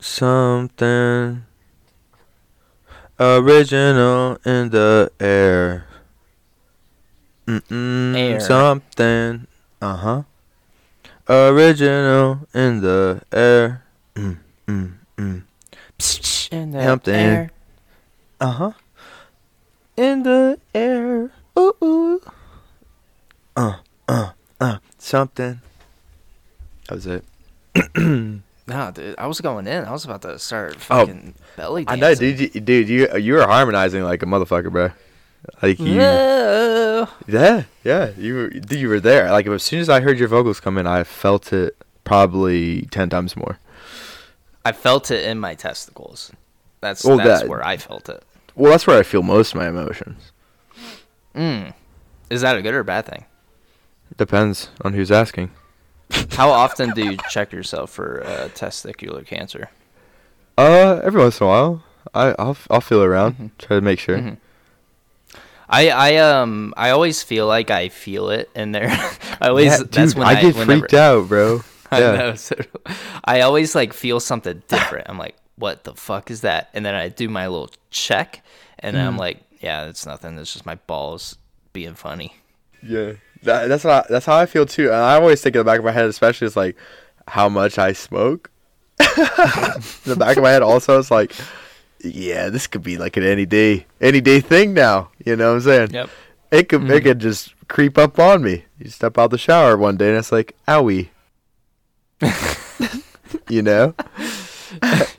something original in the air. Mm-mm, Air. Something. Uh huh. Original in the air. Mm, mm, mm. In the Something. air. Uh huh. In the air. Ooh ooh. Uh uh uh. Something. That was it. No, dude, I was going in. I was about to start Oh, fucking belly I know, dude. You, dude, you you were harmonizing like a motherfucker, bro. Like you. No. Yeah, yeah. You were dude, you were there. Like as soon as I heard your vocals come in, I felt it probably ten times more. I felt it in my testicles. That's Well, that's that- where I felt it. Well, that's where I feel most of my emotions. Mm. Is that a good or bad thing? Depends on who's asking. How often do you check yourself for uh, testicular cancer? Uh, every once in a while, I I'll I'll feel around, Mhm. try to make sure. Mhm. I I um I always feel like I feel it in there. I always Yeah, that's dude, when I, I, get whenever, freaked out, bro. I Yeah. know. So I always like feel something different. I'm like, what the fuck is that? And then I do my little check, and then I'm Mm. like, yeah, it's nothing. It's just my balls being funny. Yeah, that, that's what I, that's how I feel too. And I always think in the back of my head, especially, is like how much I smoke. in the back of my head, also, it's like, yeah, this could be like an any day, any day thing now. You know what I'm saying? Yep. It could it Mhm. could just creep up on me. You step out the shower one day, and it's like, owie. you know?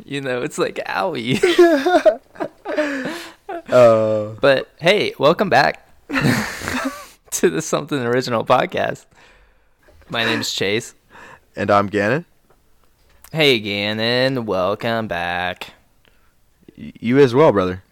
You know, it's like owie. Uh, but hey, welcome back to the Something Original podcast. My name's Chase. and I'm Gannon. Hey, Gannon, welcome back. You as well, brother.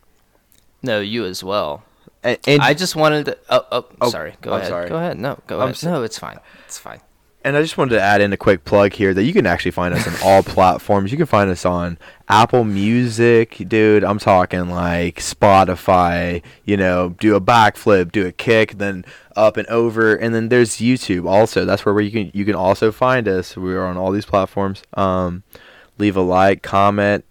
No, you as well. And, and I just wanted to. Oh, oh, Oh, sorry. Go I'm ahead. sorry. Go ahead. No, go I'm ahead. so- no, it's fine. It's fine. And I just wanted to add in a quick plug here that you can actually find us on all platforms. You can find us on Apple Music, dude. I'm talking like Spotify, you know, do a backflip, do a kick, then up and over, and then there's YouTube also. That's where you can you can also find us. We are on all these platforms. Um, leave a like, comment.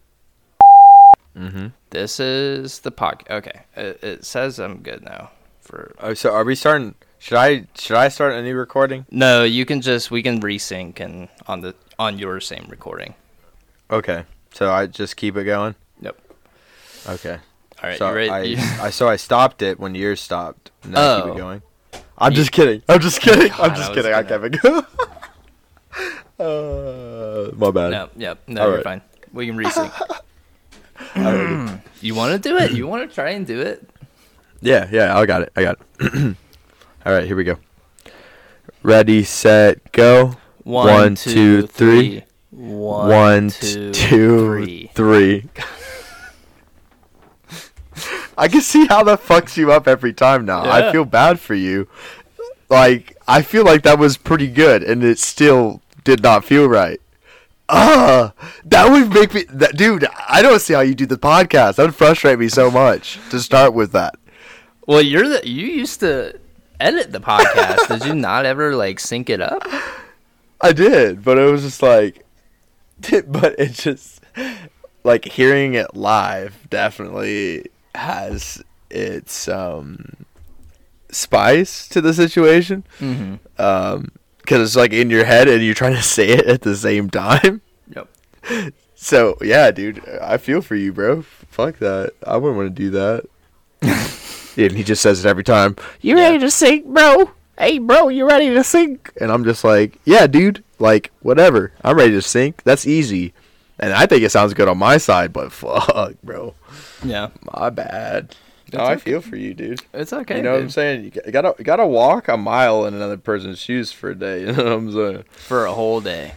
Mhm. This is the podcast. Okay, it, it says I'm good now. For Oh, so are we starting? Should I should I start a new recording? no, you can just we can resync and on the on your same recording. Okay. So I just keep it going. Yep. Okay. All right, so you ready? I, I so I stopped it when yours stopped. And then I keep Oh. it going. I'm just kidding. I'm just kidding. God, I'm just kidding. I gonna- kept it going. uh, my bad. no, yep. No, All you're right. fine. We can resync. You want to do it? You want to try and do it? Yeah, yeah. I got it. I got it. All right, here we go. Ready, set, go. One, two, three. One, One, two, two, three. three. I can see how that fucks you up every time now. I feel bad for you. Like, I feel like that was pretty good, and it still did not feel right. Ah, that would make me, that, dude. I don't see how you do the podcast. That would frustrate me so much to start with that. Well, you're the you used to edit the podcast. Did you not ever like sync it up? I did, but it was just like, but it just like hearing it live definitely has its um spice to the situation. Mm-hmm. Um, because it's like in your head and you're trying to say it at the same time. Yep. So yeah, dude, I feel for you, bro. Fuck that. I wouldn't want to do that. yeah, and he just says it every time. You Yeah. ready to sync, bro? Hey, bro, you ready to sync? And I'm just like, yeah, dude. Like, whatever. I'm ready to sync. That's easy. And I think it sounds good on my side, but fuck, bro. Yeah, My bad. No, That's I feel for you, dude. it's okay. you know what I'm saying? You got- you gotta you gotta walk a mile in another person's shoes for a day. You know what I'm saying? For a whole day.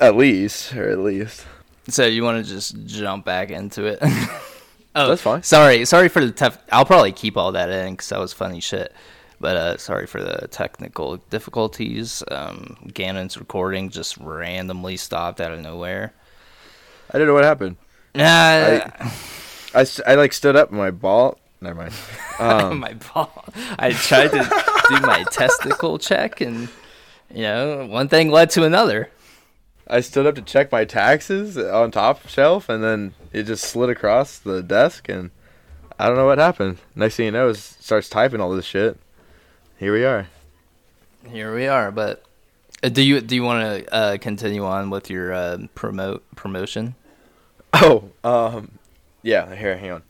At least, or at least. So you want to just jump back into it? oh, That's fine. Sorry, sorry for the tough. I'll probably keep all that in because that was funny shit. But uh, sorry for the technical difficulties. Um, Gannon's recording just randomly stopped out of nowhere. I don't know what happened. Nah, I, s- I, like stood up and my ball. Never mind. Um, my ball. I tried to do my testicle check, and you know, one thing led to another. I stood up to check my taxes on top shelf, and then it just slid across the desk, and I don't know what happened. Next thing you know, it starts typing all this shit. Here we are. Here we are. But uh, do you do you want to uh, continue on with your uh, promote promotion? Oh, um, yeah. Here, hang on.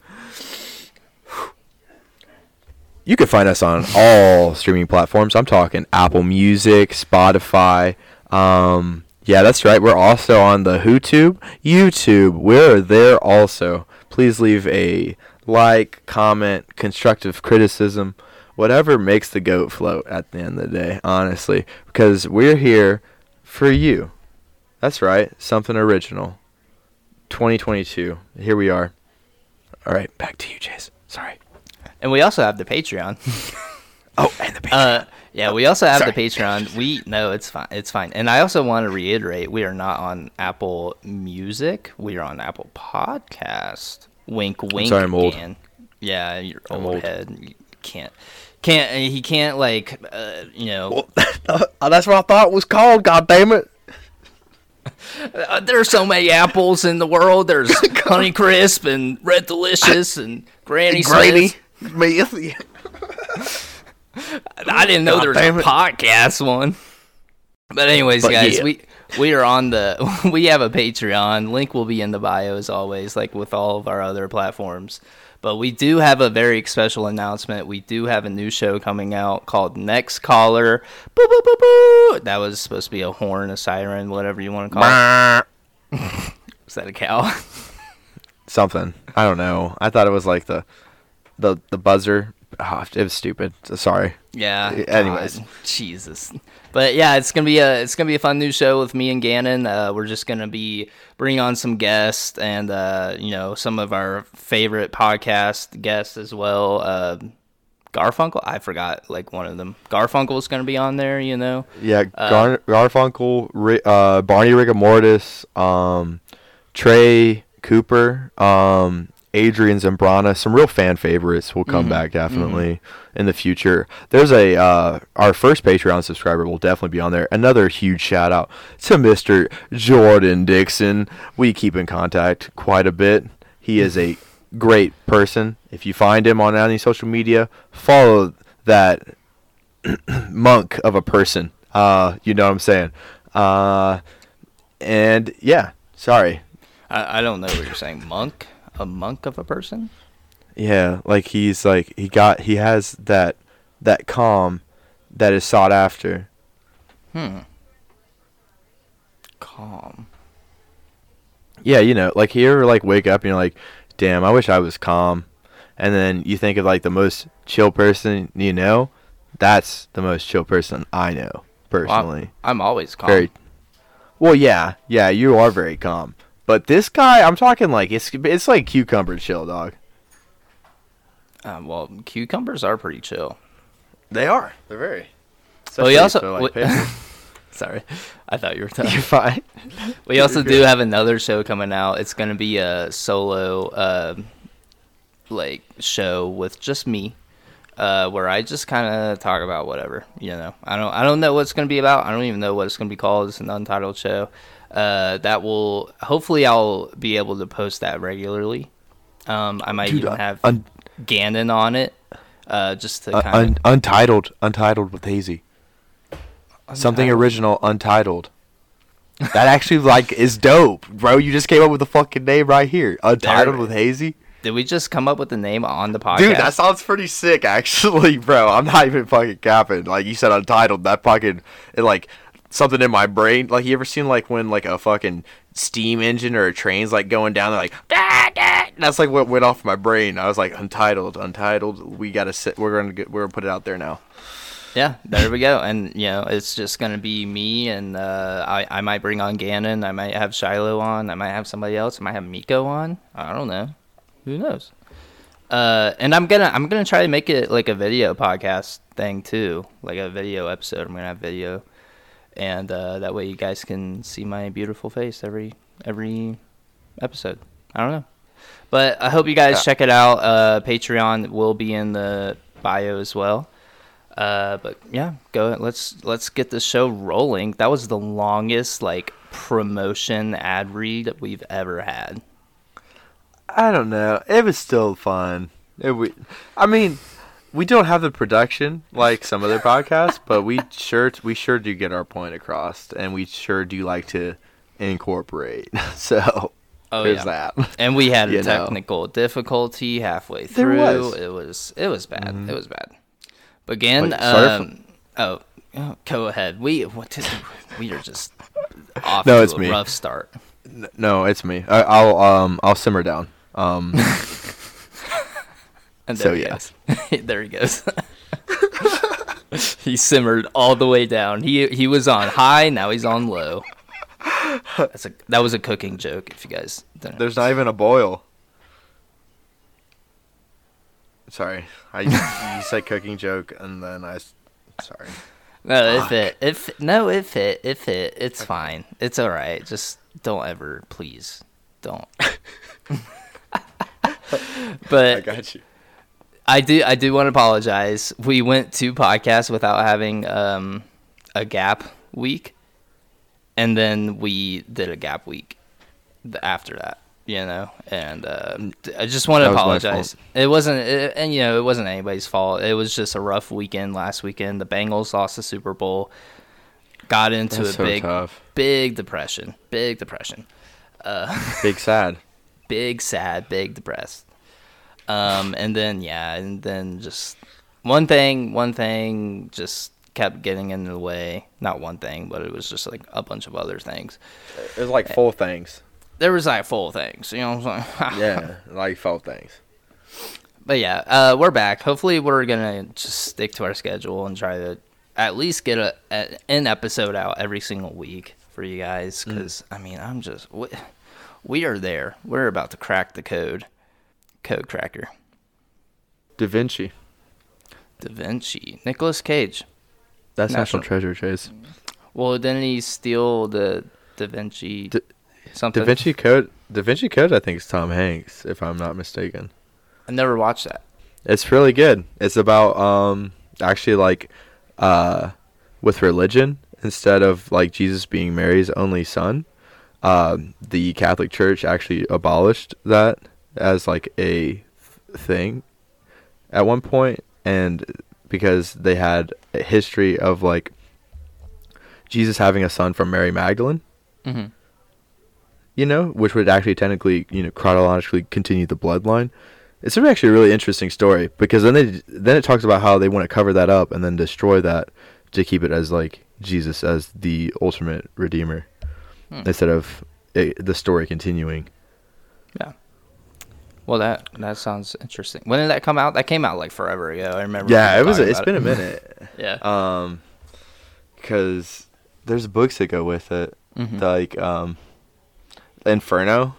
You can find us on all streaming platforms. I'm talking Apple Music, Spotify. Um, yeah, that's right. We're also on the YouTube, YouTube. We're there also. Please leave a like, comment, constructive criticism, whatever makes the goat float at the end of the day, honestly, because we're here for you. That's right. Something original. 2022. Here we are. All right, back to you, Chase. Sorry. And we also have the Patreon. oh, and the Patreon. Uh, yeah, we also have Sorry. the Patreon. We no, it's fine. It's fine. And I also want to reiterate, we are not on Apple Music. We are on Apple Podcast. Wink, wink. sorry, I'm old. Yeah, you're old, old. head. You can't, can't. He can't like, uh, you know. Oh, that's what I thought it was called. God damn it! Uh, there's so many apples in the world. There's Honey Crisp and Red Delicious and Granny Granny. Smith. I didn't know God there was a it. podcast one. But anyways, But guys, yeah. we we are on the we have a Patreon. Link will be in the bio as always, like with all of our other platforms. But we do have a very special announcement. We do have a new show coming out called Next Caller. Boo, boo, boo, boo. That was supposed to be a horn, a siren, whatever you want to call it. Is that a cow? Something. I don't know. I thought it was like the, the the buzzer. Oh, it was stupid. Sorry. Yeah. Anyways. God, Jesus. But yeah, it's gonna be a it's gonna be a fun new show with me and Gannon. Uh, we're just gonna be bringing on some guests and uh, you know some of our favorite podcast guests as well. Uh, Garfunkel, I forgot like one of them. Garfunkel's gonna be on there. You know. Yeah, Gar- Garfunkel, uh, Barney Rigamortis, um, Trey Cooper, um, Adrian Zambrana, some real fan favorites will come back definitely in the future. There's a uh, our first Patreon subscriber will definitely be on there. Another huge shout out to Mr. Jordan Dixon. We keep in contact quite a bit. He is a great person. If you find him on any social media, follow that monk of a person. Uh, you know what I'm saying? Uh, and yeah, sorry. I, I don't know what you're saying. Monk, a monk of a person. Yeah, like he's like he got he has that that calm that is sought after. Hmm. Calm. Yeah, you know, like you ever like wake up and you're like, damn, I wish I was calm. And then you think of like the most chill person you know. That's the most chill person I know Well, personally. I'm, I'm always calm. very well yeah yeah you are very calm but this guy i'm talking like it's it's like cucumber chill dog Um, well, cucumbers are pretty chill. they are they're very But we also. if like, we- sorry, I thought you were done. you're fine We also do have another show coming out. It's going to be a solo, uh, like show with just me, uh, where I just kind of talk about whatever. You know, I don't, I don't know what it's going to be about. I don't even know what it's going to be called. It's an untitled show. Uh, that will hopefully I'll be able to post that regularly. Um, I might Dude, even uh, have un- Gannon on it, uh, just to Uh, kind un- untitled untitled with hazy something original untitled that actually like is dope bro you just came up with the fucking name right here untitled with hazy Did we just come up with the name on the podcast? Dude, that sounds pretty sick, actually, bro. I'm not even fucking capping. Like you said, untitled. That fucking it like something in my brain. Like you ever seen like when like a fucking steam engine or a train's like going down, they're like "Dah, dah." that's like what went off my brain. I was like untitled, untitled. We gotta sit. We're gonna get. We're gonna put it out there now. Yeah, there we go. And you know, it's just gonna be me, and uh, I I might bring on Gannon. I might have Shiloh on. I might have somebody else. I might have Miko on. I don't know. Who knows? Uh, and I'm gonna I'm gonna try to make it like a video podcast thing too, like a video episode. I'm gonna have video, and uh, that way you guys can see my beautiful face every every episode. I don't know, but I hope you guys Yeah. check it out. Uh, Patreon will be in the bio as well. Uh, but yeah, go. Let's let's get the show rolling. That was the longest like promotion ad read that we've ever had. I don't know. It was still fun. It, we, I mean, we don't have the production like some other podcasts, but we sure we sure do get our point across, and we sure do like to incorporate. So Oh there's yeah, that. and we had a know. technical difficulty halfway through. was. It was it was bad. Mhm. It was bad. But again, Wait, um, oh, oh, go ahead. We what did, we are just off No, to it's a me. rough start. No, it's me. I, I'll um I'll simmer down. Um, And So, yes. there he goes. he simmered all the way down. He he was on high, now he's on low. That's a that was a cooking joke. If you guys didn't. there's not even a boil. Sorry, I you said cooking joke and then I. Sorry. No, it Fuck. fit. It fit. No, if it fit. It fit. It's fine. It's all right. Just don't ever, please, don't. but I got you. I do. I do want to apologize. We went two podcasts without having um, a gap week, and then we did a gap week after that. You know, and uh, I just want to That was my apologize. It wasn't, it, and you know, it wasn't anybody's fault. It was just a rough weekend last weekend. The Bengals lost the Super Bowl, got into That's a so big, tough. big depression. Big depression. Big sad. big sad, big depressed. Um, and then yeah, and then just one thing, one thing just kept getting in the way. Not one thing, but it was just like a bunch of other things. It was like full things. There was like full things, you know what I'm saying? Yeah, like full things. But yeah, uh, we're back. Hopefully, we're gonna just stick to our schedule and try to at least get a, a an episode out every single week for you guys. Because I mean, I'm just we, we are there. We're about to crack the code, code cracker. Da Vinci. Da Vinci, Nicolas Cage. That's National- National, Treasure, Chase. Well, didn't he steal the Da Vinci Da- something? Da Vinci Code. Da Vinci Code. I think is Tom Hanks, if I'm not mistaken. I never watched that. It's really good. It's about um actually like uh with religion instead of like Jesus being Mary's only son. Um, the Catholic Church actually abolished that as like a thing at one point, and because they had a history of like Jesus having a son from Mary Magdalene, hmm you know, which would actually technically, you know, chronologically continue the bloodline. It's actually a really interesting story because then they then it talks about how they want to cover that up and then destroy that to keep it as like Jesus as the ultimate redeemer Hmm. instead of it, the story continuing. Well, that that sounds interesting. When did that come out? That came out like forever ago. I remember. Yeah, it was. talking It's been a minute. Yeah. Um, because there's books that go with it, Mhm. like um, Inferno.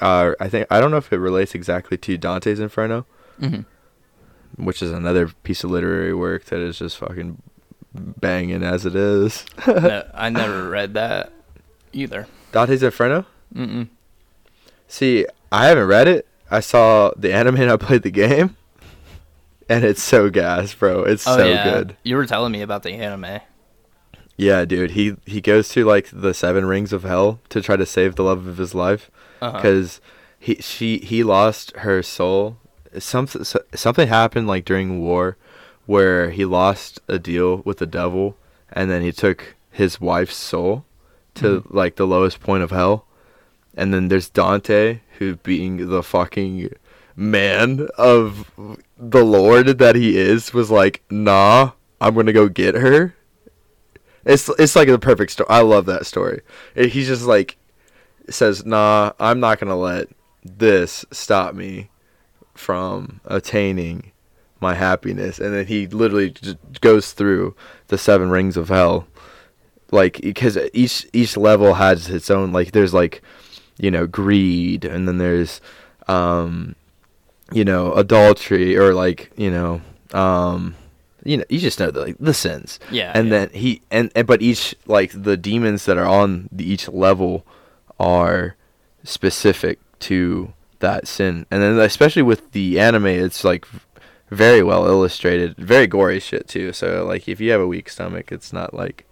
Uh, I think I don't know if it relates exactly to Dante's Inferno. Mhm. which is another piece of literary work that is just fucking banging as it is. no, I never read that either. Dante's Inferno. Mm-mm. See, I haven't read it. I saw the anime and I played the game, and it's so gas, bro. It's Oh so yeah, good. you were telling me about the anime. Yeah, dude. He he goes to like the seven rings of hell to try to save the love of his life Uh-huh. because he she he lost her soul. Something something happened like during war where he lost a deal with the devil and then he took his wife's soul to Mhm. like the lowest point of hell. And then there's Dante being the fucking man of the Lord that he is was like, "Nah, I'm to go get her." It's it's like the perfect story. I love that story. He's just like says, "Nah, I'm not gonna let this stop me from attaining my happiness." And then he literally just goes through the seven rings of hell, like because each each level has its own like there's like you know greed, and then there's um you know adultery or like you know um you know you just know the like the sins Yeah, and yeah. then he and, and but each like the demons that are on the, each level are specific to that sin and then especially with the anime it's like very well illustrated, very gory shit too. So like if you have a weak stomach, it's not like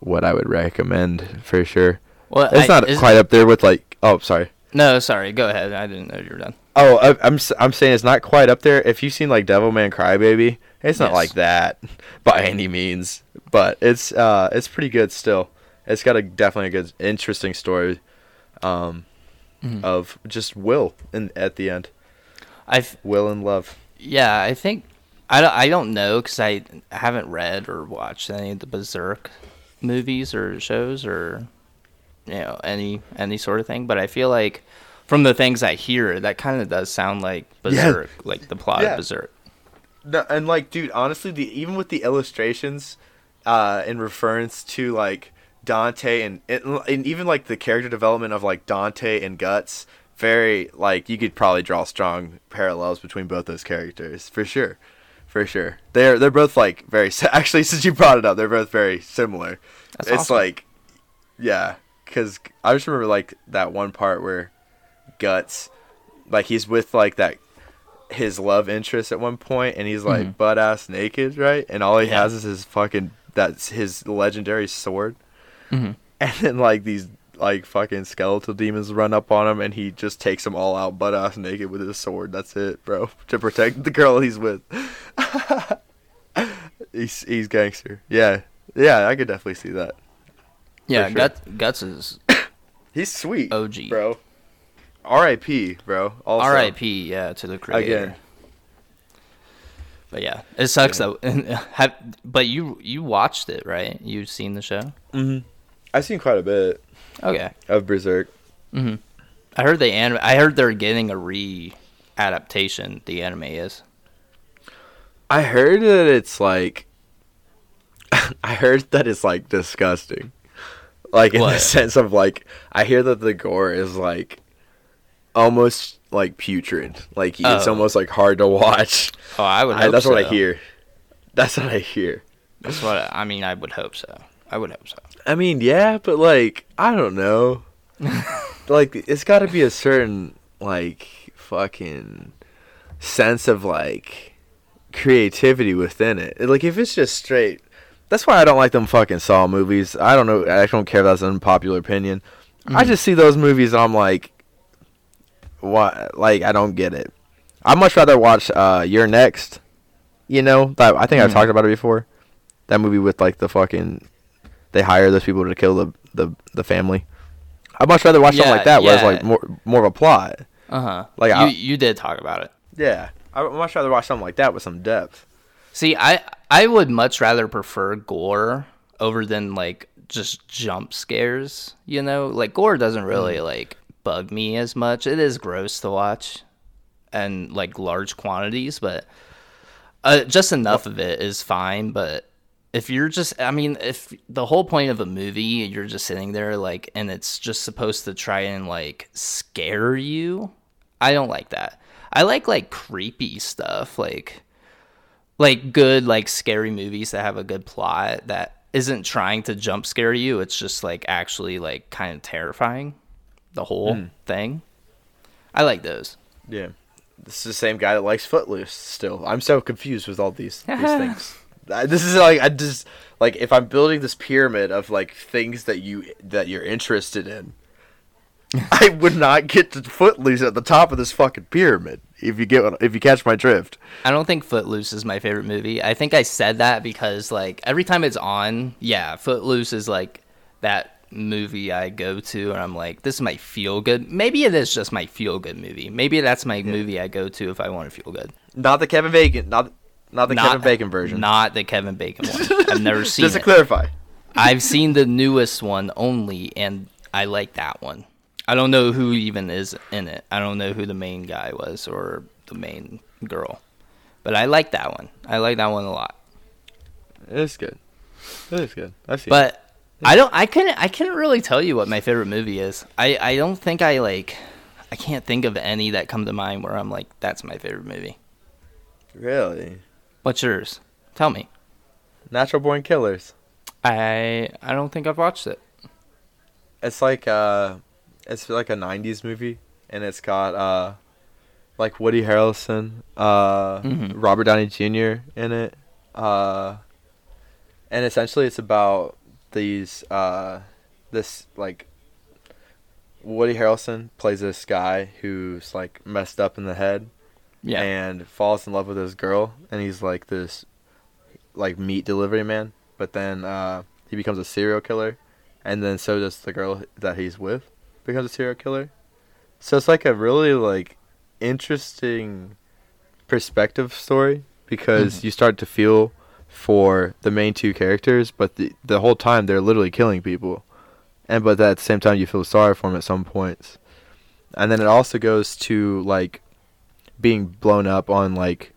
what I would recommend for sure. Well, It's I- not quite up there with like oh sorry. No, sorry. Go ahead. I didn't know you were done. Oh, I, I'm s- I'm saying it's not quite up there. If you've seen like Devilman Crybaby, it's not Yes. like that by any means, but it's uh it's pretty good still. It's got a definitely a good interesting story um Mhm. of just will in at the end. I've Will and love. yeah. I think I don't. I don't know because I haven't read or watched any of the Berserk movies or shows or you know any any sort of thing. But I feel like from the things I hear, that kind of does sound like Yeah. Like the plot Yeah. of Berserk. No, and like, dude, honestly, the even with the illustrations, uh, in reference to like Dante and, and and even like the character development of like Dante and Guts, very like you could probably draw strong parallels between both those characters for sure, for sure. They're they're both like very actually since you brought it up, they're both very similar. That's it's awesome. like, yeah, because I just remember like that one part where Guts, like he's with like that his love interest at one point and he's like Mhm. butt ass naked, right? And all he Yeah. has is his fucking that's his legendary sword. Mhm. And then like these like fucking skeletal demons run up on him and he just takes them all out butt ass naked with his sword. That's it, bro. To protect the girl he's with. he's he's gangster. Yeah. Yeah, I could definitely see that. Yeah, sure. Guts, Guts is He's sweet. OG. Bro. R.I.P. bro. Also. R.I.P. Yeah, to the creator. Again. But yeah, it sucks Yeah. though. Have, but you you watched it right? You've seen the show? hmm I've seen quite a bit Okay. of Berserk. hmm I heard they anim- I heard they're getting a re adaptation. The anime is. I heard that it's like I heard that it's like disgusting. Like in the sense of like I hear that the gore is like almost like putrid. Like it's Oh. almost like hard to watch. Oh, I would. I, that's what I hear. That's what I hear. That's what I, I mean. I would hope so. I would hope so. I mean, yeah, but like I don't know. like it's got to be a certain like fucking sense of like creativity within it. Like if it's just straight that's why I don't like them fucking Saw movies. I don't know. I don't care if that's an unpopular opinion. I Mhm. just see those movies and I'm like, what? Like I don't get it. I'd much rather watch uh, You're Next. You know, that I think I've Mhm. talked about it before. That movie with like the fucking, they hire those people to kill the the, the family. I'd much rather watch something like that, where it's like more more of a plot. Uh huh. Like, you I- you did talk about it. Yeah, I'd much rather watch something like that with some depth. See, I I would much rather prefer gore over than like just jump scares. You know, like gore doesn't really like bug me as much. It is gross to watch, and like large quantities, but uh, just enough of it is fine. But if you're just, I mean, if the whole point of a movie, you're just sitting there like, and it's just supposed to try and like scare you, I don't like that. I like like creepy stuff, like like good like scary movies that have a good plot that isn't trying to jump scare you it's just like actually like kind of terrifying the whole hmm. thing i like those Yeah, this is the same guy that likes Footloose. Still, I'm so confused with all these these things. This is like I just like if I'm building this pyramid of like things that you that you're interested in, I would not get to Footloose at the top of this fucking pyramid. If you get if you catch my drift. i don't think footloose is my favorite movie i think i said that because like every time it's on yeah footloose is like that movie i go to and i'm like this is my feel good maybe it is just my feel good movie maybe that's my movie i go to if i want to feel good Not the Kevin Bacon, not not the Kevin Bacon version. not the kevin bacon one i've never seen Just to it clarify. I've seen the newest one only, and I like that one. I don't know who even is in it. I don't know who the main guy was or the main girl, but I like that one. I like that one a lot. It's good. It is good. I've seen. it. But I don't. I couldn't. I couldn't really tell you what my favorite movie is. I. I don't think I like. I can't think of any that come to mind where I'm like, that's my favorite movie. really, What's yours? Tell me. Natural Born Killers. I. I don't think I've watched it. It's like uh, it's like a '90s movie, and it's got uh, like Woody Harrelson, uh, Mhm. Robert Downey Jr. in it, uh, and essentially it's about these uh, this like Woody Harrelson plays this guy who's like messed up in the head Yeah. and falls in love with this girl and he's like this like meat delivery man but then uh, he becomes a serial killer and then so does the girl that he's with becomes a serial killer. So it's like a really like interesting perspective story because Mhm. you start to feel for the main two characters but the the whole time they're literally killing people. And but at the same time you feel sorry for them at some points. And then it also goes to like being blown up on like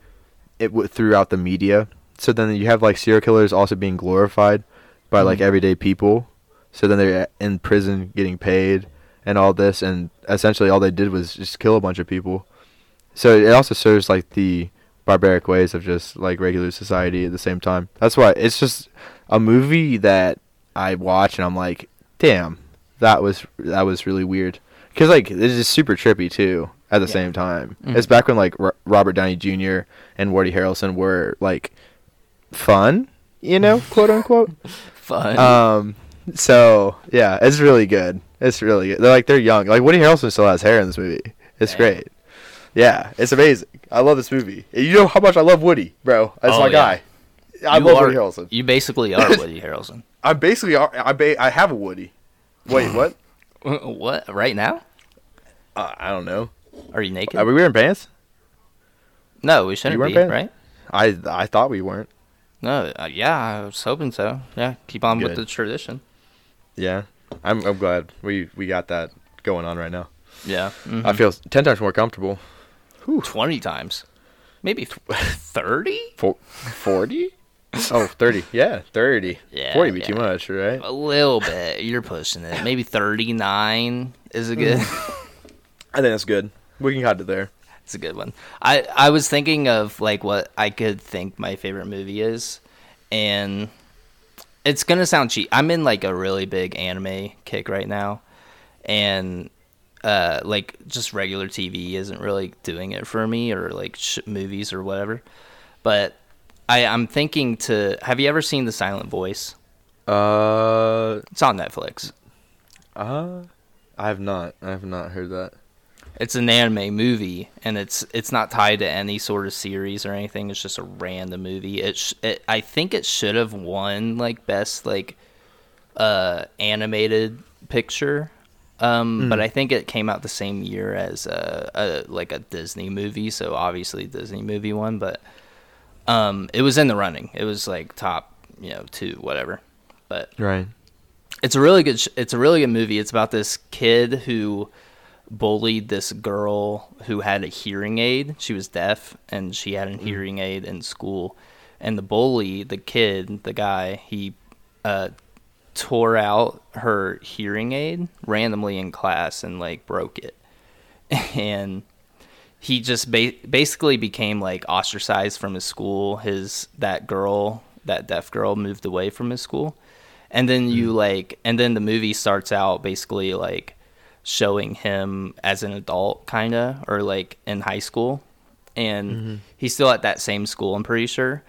it w- throughout the media. So then you have like serial killers also being glorified by like Mhm. everyday people. So then they're in prison getting paid and all this and essentially all they did was just kill a bunch of people so it also serves like the barbaric ways of just like regular society at the same time that's why it's just a movie that i watch and i'm like damn that was that was really weird because like it's just super trippy too at the Yeah. same time Mhm. it's back when like R- robert downey jr and woody harrelson were like fun you know quote unquote Fun. um so yeah it's really good it's really good they're like they're young like woody harrelson still has hair in this movie it's Damn. great yeah it's amazing i love this movie you know how much i love woody bro that's Oh, my yeah. guy i You love are- woody harrelson You basically are Woody Harrelson. i'm basically i ba- i have a woody wait what what? Right now? uh, i don't know Are you naked? are we wearing pants no, we shouldn't be, paying? right? i i thought we weren't No, uh, yeah, I was hoping so. Yeah, keep on with the tradition. yeah i'm i'm glad we we got that going on right now Yeah. i mm-hmm. feel 10 times more comfortable twenty times, maybe thirty. Four, 40? oh, 30. Yeah, 30. Yeah, 40 be yeah. too much, right? A little bit. You're pushing it. Maybe thirty-nine is a good. I think that's good. We can cut it there. It's a good one. I I was thinking of like what I could think my favorite movie is, and it's gonna sound cheap. I'm in like a really big anime kick right now, and uh, like just regular TV isn't really doing it for me, or like sh- movies or whatever. But I I'm thinking to. Have you ever seen The Silent Voice? Uh, It's on Netflix. uh, I have not. I have not heard that. It's an anime movie, and it's it's not tied to any sort of series or anything. It's just a random movie. It, sh- it I think it should have won like best like uh animated picture, um, but I think it came out the same year as a, a like a Disney movie. So obviously Disney movie won, but um, it was in the running. It was like top you know two whatever, but Right. it's a really good sh- it's a really good movie it's about this kid who bullied this girl who had a hearing aid. She was deaf and she had a hearing aid in school. And the bully the kid the guy he uh tore out her hearing aid randomly in class and like broke it. And he just ba- basically became like ostracized from his school. His that girl that deaf girl moved away from his school. And then you like and then the movie starts out basically like showing him as an adult kind of or like in high school. And he's still at that same school i'm pretty sure.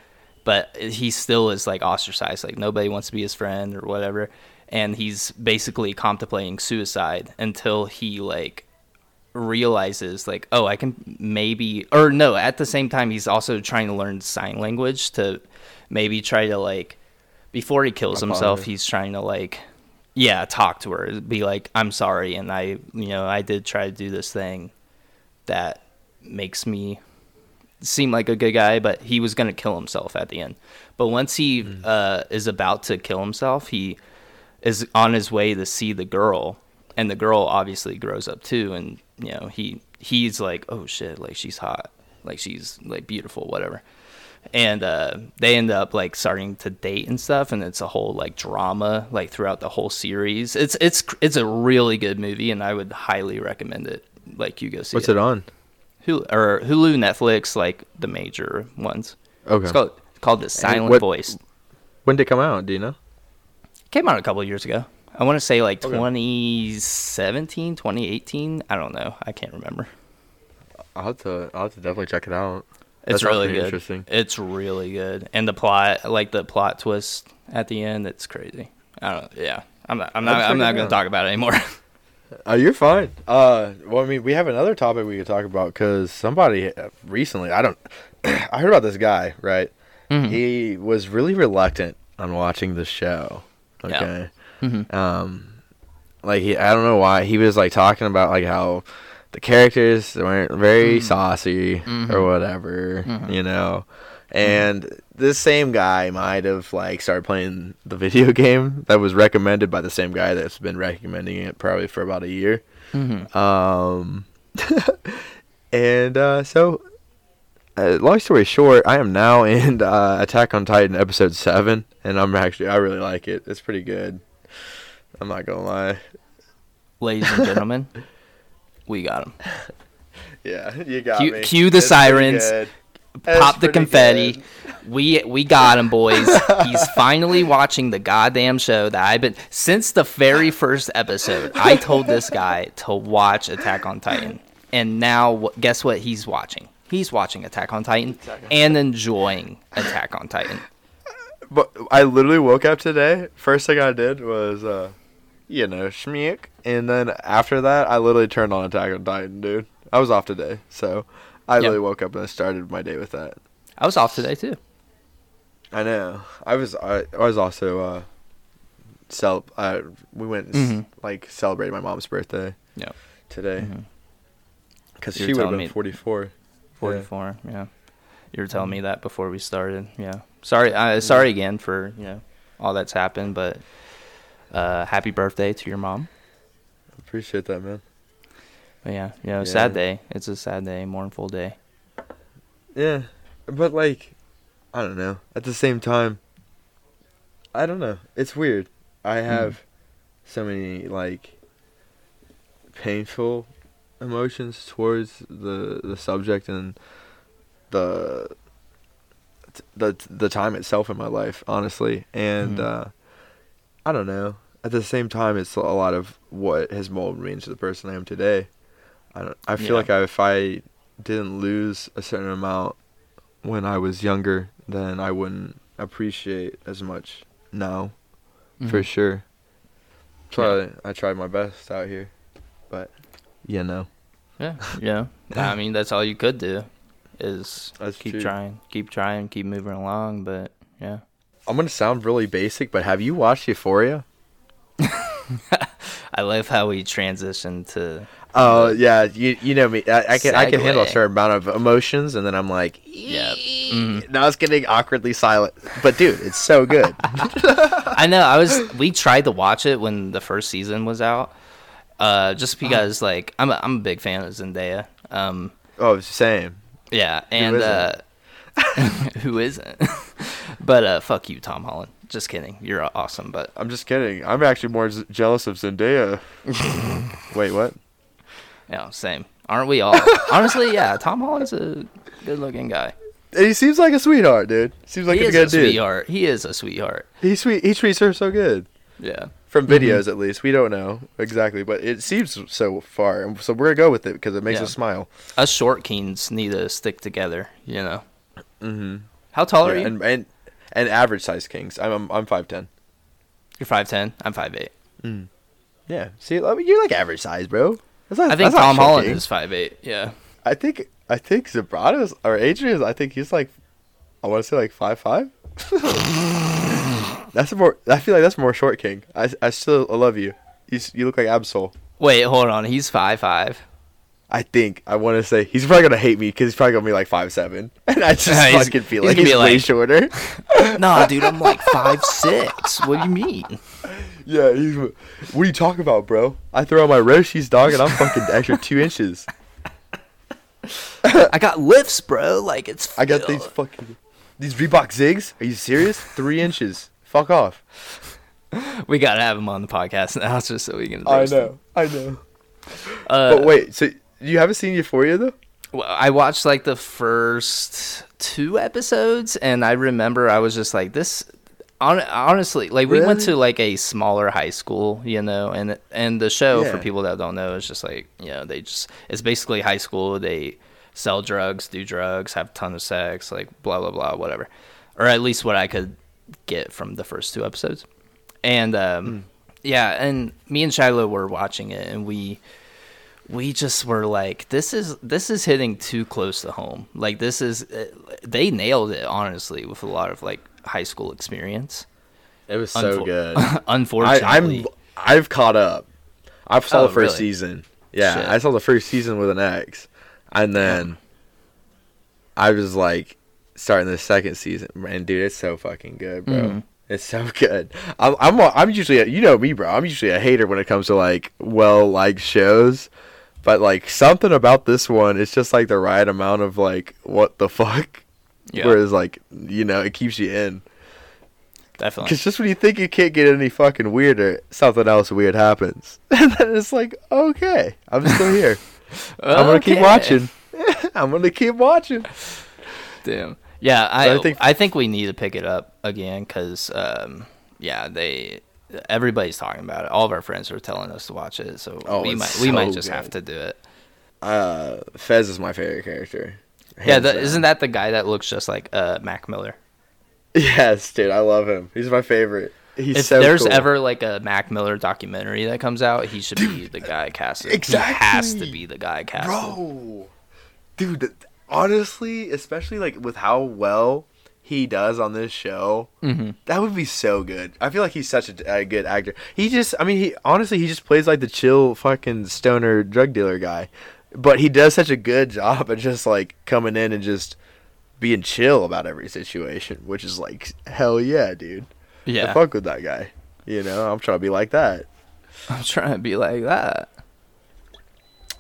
But he still is like ostracized. Like nobody wants to be his friend or whatever. And he's basically contemplating suicide until he like realizes like oh i can maybe or no at the same time he's also trying to learn sign language to maybe try to like before he kills himself he's trying to like yeah talk to her be like i'm sorry and i you know i did try to do this thing that makes me seem like a good guy but he was going to kill himself at the end. But once he uh, is about to kill himself he is on his way to see the girl and the girl obviously grows up too and you know he he's like oh shit like she's hot like she's like beautiful whatever and uh, they end up like starting to date and stuff and it's a whole like drama like throughout the whole series it's it's it's a really good movie and i would highly recommend it like you go see What's it on? Hulu, or hulu netflix like the major ones Okay. it's called, it's called the silent what- voice when did it come out? Do you know? came out a couple years ago i want to say like Okay. 2017 2018 i don't know i can't remember I'll have to. I'll have to definitely check it out. It's really good. interesting. It's really good, and the plot, like the plot twist at the end, it's crazy. I don't. Yeah, I'm not. I'm not. Check I'm not gonna talk about it anymore. Oh, you're fine. Uh, well, I mean, we have another topic we could talk about because somebody uh, recently, I don't, I heard about this guy, right? Mhm. He was really reluctant on watching the show. Yeah. Okay. Mhm. Um, like he, I don't know why he was like talking about like how the characters weren't very Mhm. saucy Mhm. or whatever, Mhm. you know. And this same guy might have like started playing the video game that was recommended by the same guy that's been recommending it probably for about a year. Mhm. Um, and uh, so, uh, long story short, I am now in uh, Attack on Titan episode seven, and I'm actually I really like it. It's pretty good. I'm not gonna lie. Ladies and gentlemen, we got him. Yeah, you got Cue- me. cue the It's sirens. Pop the confetti. good. We we got him, boys. He's finally watching the goddamn show that I've been since the very first episode. I told this guy to watch Attack on Titan, and now guess what? He's watching. He's watching Attack on Titan and enjoying Attack on Titan. But I literally woke up today. First thing I did was, uh, you know, schmeek. And then after that, I literally turned on Attack on Titan, dude. I was off today. So I Yeah. literally woke up and I started my day with that. I was off today too. I know. I was, I, I was also, uh, cel- uh, we went, and Mhm. like, celebrating my mom's birthday Yep. today. Because You she would have been me- 44. 44. Yeah. You were telling me that before we started. Yeah. Sorry. Uh, sorry again for you know all that's happened, but uh, happy birthday to your mom. I appreciate that, man. But yeah, you know, Yeah. sad day. It's a sad day, mournful day. Yeah, but like, I don't know. At the same time, I don't know. It's weird. I have so many like painful emotions towards the the subject and the the the time itself in my life, honestly. And Mhm. uh, I don't know. At the same time, it's a lot of what has molded me into the person I am today. I don't. I feel Yeah. like I, if I didn't lose a certain amount when I was younger, then I wouldn't appreciate as much now, for Mhm. sure. So I, I tried my best out here, but you know, Yeah. Yeah. I mean, that's all you could do is That's keep true. trying, keep trying, keep moving along. But yeah. I'm gonna sound really basic, but have you watched Euphoria? I love how we transitioned to. Oh yeah, you you know me. I, I can I can handle a certain amount of emotions, and then I'm like, Yeah. Mhm. now it's getting awkwardly silent. But dude, it's so good. I know. I was. We tried to watch it when the first season was out, uh, just because like I'm a, I'm a big fan of Zendaya. Um, oh, same. yeah, and uh, isn't? who isn't? but uh, fuck you, Tom Holland. Just kidding. You're awesome, but I'm just kidding. I'm actually more z- jealous of Zendaya. Wait, what? yeah, same. Aren't we all? Honestly, yeah. Tom Holland's a good-looking guy. He seems like a sweetheart, dude. Seems like he a good a dude. sweetheart. He is a sweetheart. He's sweet. He treats her so good. Yeah. From Mhm. videos, at least, we don't know exactly, but it seems so far. And So we're gonna go with it because it makes Yeah. us smile. Us short kings need to stick together. You know. Mm-hmm. How tall are you? and, and and average size kings. I'm I'm, I'm five ten. You're five ten. I'm five eight. Mm. Yeah. See, I mean, you're like average size, bro. Not, I think Tom Holland is five eight. Yeah. I think I think Zebrato's or Adrian's. I think he's like, I want to say like five five. that's more. I feel like that's more short king. I I still love you. You you look like Absol. Wait, hold on. He's five five. I think I want to say he's probably gonna hate me because he's probably gonna be like five seven, and I just He's- fucking feel he's like gonna he's way like- shorter. nah, dude, I'm like five six. What do you mean? yeah, he's. What are you talking about, bro? I throw on my Roshi's dog, and I'm fucking extra two inches. I got lifts, bro. Like it's. I got these fucking these Reebok Zigs. Are you serious? Three inches. Fuck off. We gotta have him on the podcast now, just so we can. I him. know. I know. Uh, But wait, so you haven't seen Euphoria though? Well, I watched like the first two episodes, and I remember I was just like, "This." Hon- honestly, like we went to like a smaller high school, you know, and and the show for people that don't know is just like you know they just it's basically high school. They sell drugs, do drugs, have a ton of sex, like blah blah blah, whatever, or at least what I could get from the first two episodes. And um, Hmm. yeah, and me and Shiloh were watching it, and we we just were like, this is this is hitting too close to home. Like this is uh, they nailed it honestly with a lot of like high school experience. It was so Unfor- good. Unfortunately, I'm I've caught up. I saw Oh, the first really? season. Yeah, Shit. I saw the first season with an ex, and then I was like starting the second season. And dude, it's so fucking good, bro. Mhm. It's so good. I'm I'm a, I'm usually a, you know me, bro. I'm usually a hater when it comes to like well like shows, but like something about this one, it's just like the right amount of like what the fuck. yeah, Whereas like you know it keeps you in. definitely. Because just when you think you can't get any fucking weirder, something else weird happens. And then it's like, okay, I'm still here. I'm going to keep watching. I'm going to keep watching. Damn. Yeah, I So I I think- think we need to pick it up again because um, yeah, they everybody's talking about it. All of our friends are telling us to watch it, so Oh, we might we might so just have to do it. Uh, Fez is my favorite character. yeah, Hands that, down. isn't that the guy that looks just like uh, Mac Miller? Yes, dude, I love him. He's my favorite. He's if so there's cool. ever like a Mac Miller documentary that comes out, he should be the guy casted. He has to be the guy casted. Bro, dude, honestly, especially like with how well he does on this show, hmm that would be so good. I feel like he's such a, a good actor. He just, I mean, he honestly, he just plays like the chill fucking stoner drug dealer guy, but he does such a good job of just like coming in and just being chill about every situation, which is like hell yeah, dude. I Yeah, fuck with that guy. You know, I'm trying to be like that. I'm trying to be like that.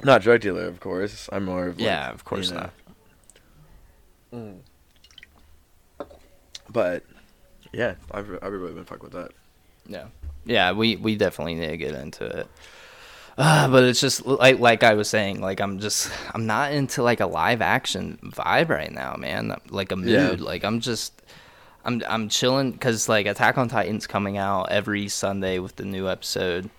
Not drug dealer, of course. I'm more of like, Yeah, of course you know. not. But yeah, I've I've really been fucking with that. Yeah, yeah, we we definitely need to get into it. Uh, but it's just like like I was saying, like I'm just I'm not into like a live action vibe right now, man. Like a mood. Yeah. Like I'm just I'm I'm chilling because like Attack on Titan's coming out every Sunday with the new episode,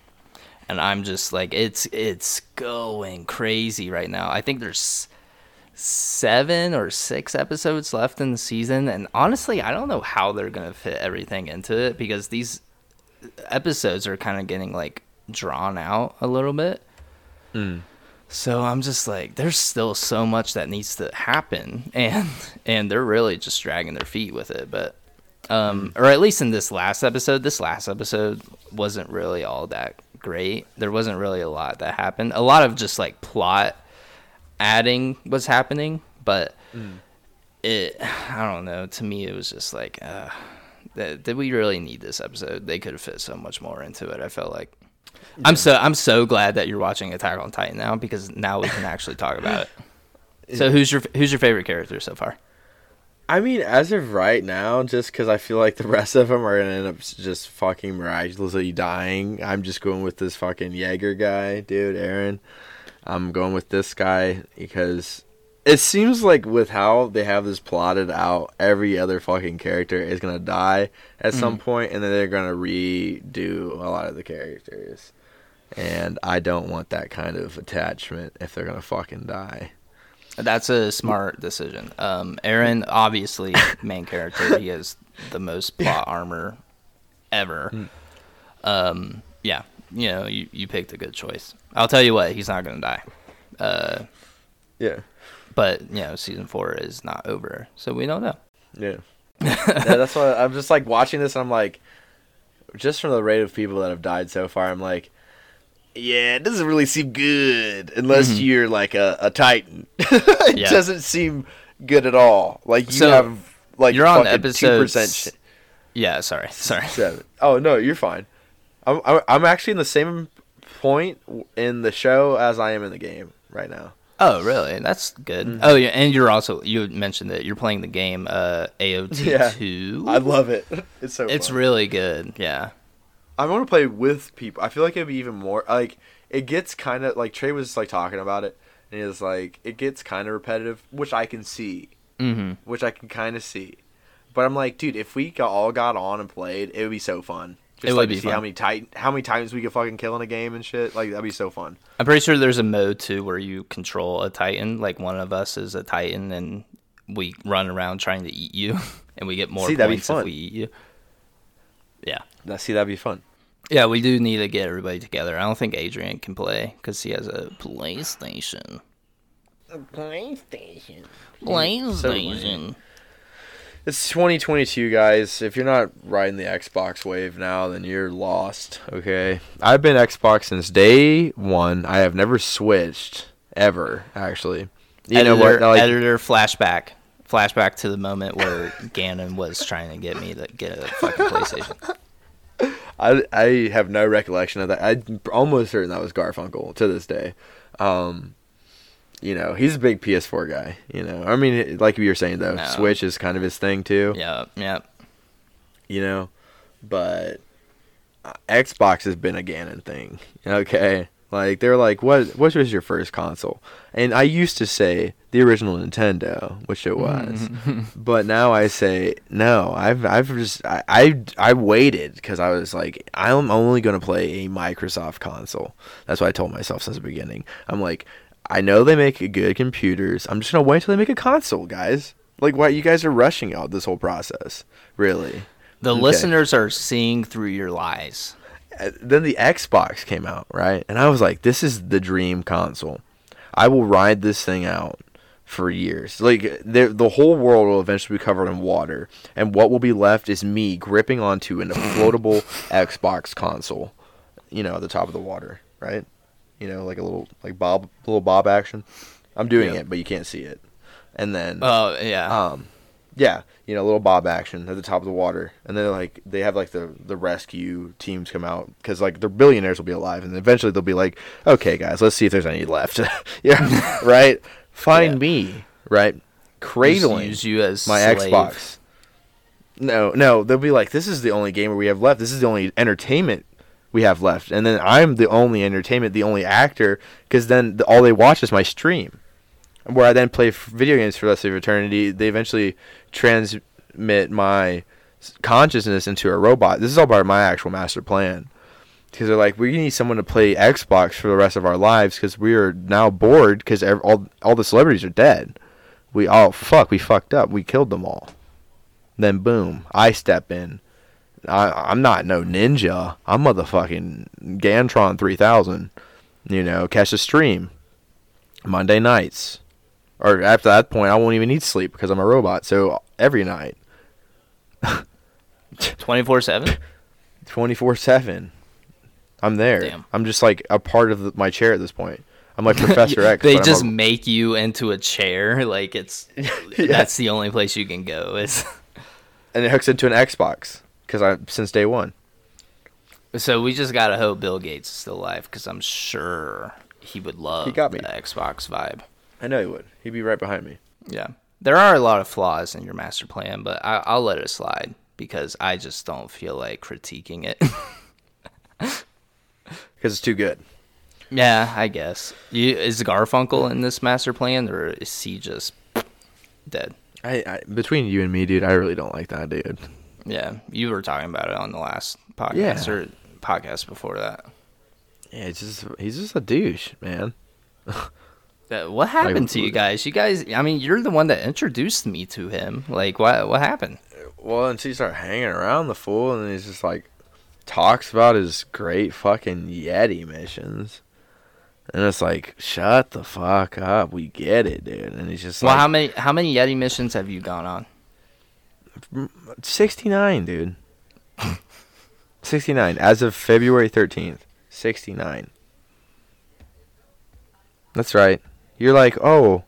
and I'm just like it's it's going crazy right now. I think there's seven or six episodes left in the season, and honestly, I don't know how they're gonna fit everything into it because these episodes are kind of getting like drawn out a little bit. Mm. So I'm just like, there's still so much that needs to happen, and and they're really just dragging their feet with it. But, um, or at least in this last episode, this last episode wasn't really all that great. There wasn't really a lot that happened. A lot of just like plot adding was happening, but it, I don't know. To me, it was just like, uh, th- did we really need this episode? They could have fit so much more into it. I felt like. I'm so I'm so glad that you're watching Attack on Titan now because now we can actually talk about it. So who's your who's your favorite character so far? I mean, as of right now, just because I feel like the rest of them are gonna end up just fucking miraculously dying, I'm just going with this fucking Jaeger guy, dude, Eren. I'm going with this guy because it seems like with how they have this plotted out, every other fucking character is gonna die at some point, and then they're gonna redo a lot of the characters. And I don't want that kind of attachment if they're gonna fucking die. That's a smart decision. Um, Eren, obviously main character, he has the most plot armor ever. Um, yeah, you know, you, you picked a good choice. I'll tell you what, he's not gonna die. Uh, Yeah. but you know, season four is not over, so we don't know. Yeah. yeah, that's why I'm just like watching this and I'm like just from the rate of people that have died so far, I'm like, yeah, it doesn't really seem good unless Mhm. you're like a, a titan. it Yeah. doesn't seem good at all. Like you So, have like you're on episode 2% s- sh- Yeah, sorry, sorry. seven. Oh no, you're fine. I'm I'm I'm actually in the same point in the show as I am in the game right now. Oh, really? That's good. Mm-hmm. Oh, yeah, and you're also you mentioned that you're playing the game uh, AOT Yeah. two. I love it. It's so. It's fun. really good. Yeah. I want to play with people. I feel like it'd be even more like it gets kind of like Trey was like talking about it, and he was like it gets kind of repetitive, which I can see, Mm-hmm. which I can kind of see. But I'm like, dude, if we all got on and played, it would be so fun. Just It like would to be see how many titan how many times we could fucking kill in a game and shit. Like that'd be so fun. I'm pretty sure there's a mode too where you control a Titan. Like one of us is a Titan, and we run around trying to eat you, and we get more See, that'd be points fun. if we eat you. Yeah, Now see that'd be fun. yeah, we do need to get everybody together. I don't think Adrian can play because he has a PlayStation. A PlayStation. PlayStation. It's 2022, guys. If you're not riding the Xbox wave now, then you're lost. Okay, I've been Xbox since day one. I have never switched ever, actually. You know what? editor, Like, editor flashback. Flashback to the moment where Gannon was trying to get me to get a fucking PlayStation. I I have no recollection of that. I'm almost certain that was Garfunkel to this day. Um, you know, he's a big PS4 guy. You know, I mean, like you were saying though, No. Switch is kind of his thing too. Yeah, yeah. You know, but uh, Xbox has been a Gannon thing. Okay, like they're like, what what was your first console? And I used to say the original Nintendo, which it was, but now I say no. I've I've just I I, I waited because I was like, I'm only gonna play a Microsoft console. That's what I told myself since the beginning. I'm like, I know they make good computers. I'm just gonna wait till they make a console, guys. Like, why you guys are rushing out this whole process? Really? The Okay. listeners are seeing through your lies. Uh, then the Xbox came out, right? And I was like, this is the dream console. I will ride this thing out for years. Like the the whole world will eventually be covered in water, and what will be left is me gripping onto an floatable Xbox console. You know, at the top of the water, right? You know, like a little like bob little bob action. I'm doing Yeah. it, but you can't see it. And then Oh yeah. um yeah you know little bob action at the top of the water and then like they have like the the rescue teams come out because like the billionaires will be alive and eventually they'll be like okay guys let's see if there's any left yeah right find Yeah. me right Just cradling use you as my slave. xbox no no they'll be like this is the only gamer we have left this is the only entertainment we have left and then i'm the only entertainment the only actor because then the, all they watch is my stream where I then play video games for the rest of eternity. They eventually transmit my consciousness into a robot. This is all part of my actual master plan. Because they're like, we need someone to play Xbox for the rest of our lives because we are now bored because all all the celebrities are dead. We all fuck, we fucked up. We killed them all. Then boom, I step in. I, I'm not no ninja. I'm motherfucking Gantron 3000. You know, catch a stream. Monday nights or after that point, I won't even need sleep because I'm a robot. So every night, Twenty four seven. 24 7, I'm there. Damn. I'm just like a part of the, my chair at this point. I'm like Professor X. They just a- make you into a chair. Like it's that's the only place you can go. Is and it hooks into an Xbox because I since day one. so we just gotta hope Bill Gates is still alive because I'm sure he would love He got me. the Xbox vibe. I know he would. He'd be right behind me. Yeah, there are a lot of flaws in your master plan, but I, I'll let it slide because I just don't feel like critiquing it. Because it's too good. yeah, I guess. You, is Garfunkel in this master plan, or is he just dead? I, I between you and me, dude, I really don't like that dude. Yeah, you were talking about it on the last podcast Yeah. or podcast before that. Yeah, it's just he's just a douche, man. What happened to you guys? You guys, I mean, you're the one that introduced me to him. Like, what what happened? Well, until you start hanging around the fool, and he's just like talks about his great fucking Yeti missions, and it's like, shut the fuck up, we get it, dude. And he's just like well, like, how many how many Yeti missions have you gone on? Sixty nine, dude. sixty nine as of February thirteenth. Sixty nine. That's right. You're like, oh,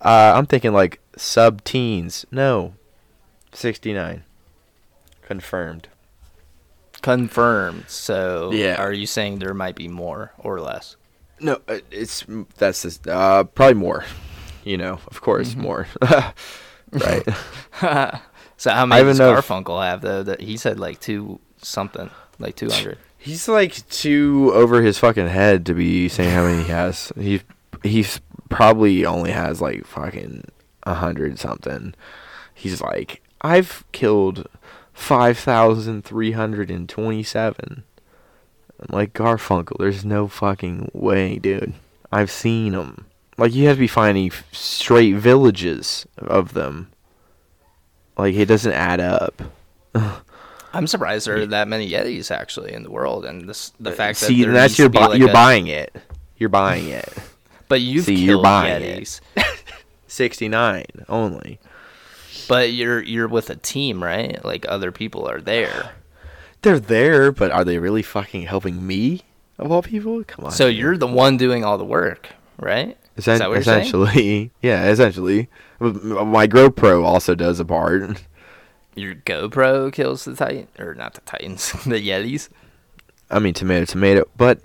uh, I'm thinking like sub teens. No, sixty nine. Confirmed. Confirmed. So, Yeah. are you saying there might be more or less? No, uh, it's that's just, uh probably more. You know, of course, more. right. So, how many does Garfunkel have though? That he said like two something, like two hundred. He's like too over his fucking head to be saying how many he has. He he's probably only has like fucking a hundred something. He's like, I've killed five thousand three hundred and twenty-seven. Like Garfunkel. There's no fucking way, dude. I've seen them. Like you have to be finding straight villages of them. Like it doesn't add up. I'm surprised there are that many Yetis actually in the world, and this the uh, fact that See, there that's needs your to be bu- like you're a- buying it. You're buying it. But you've See, killed you're buying. Yetis. 69 only. But you're you're with a team, right? Like other people are there. They're there, but are they really fucking helping me? Of all people, come on. So you're the one doing all the work, right? Is Essen- that what you're saying? essentially, yeah, essentially. My GoPro also does a part. Your GoPro kills the Titan, or not the Titans, the Yetis. I mean, tomato, tomato. But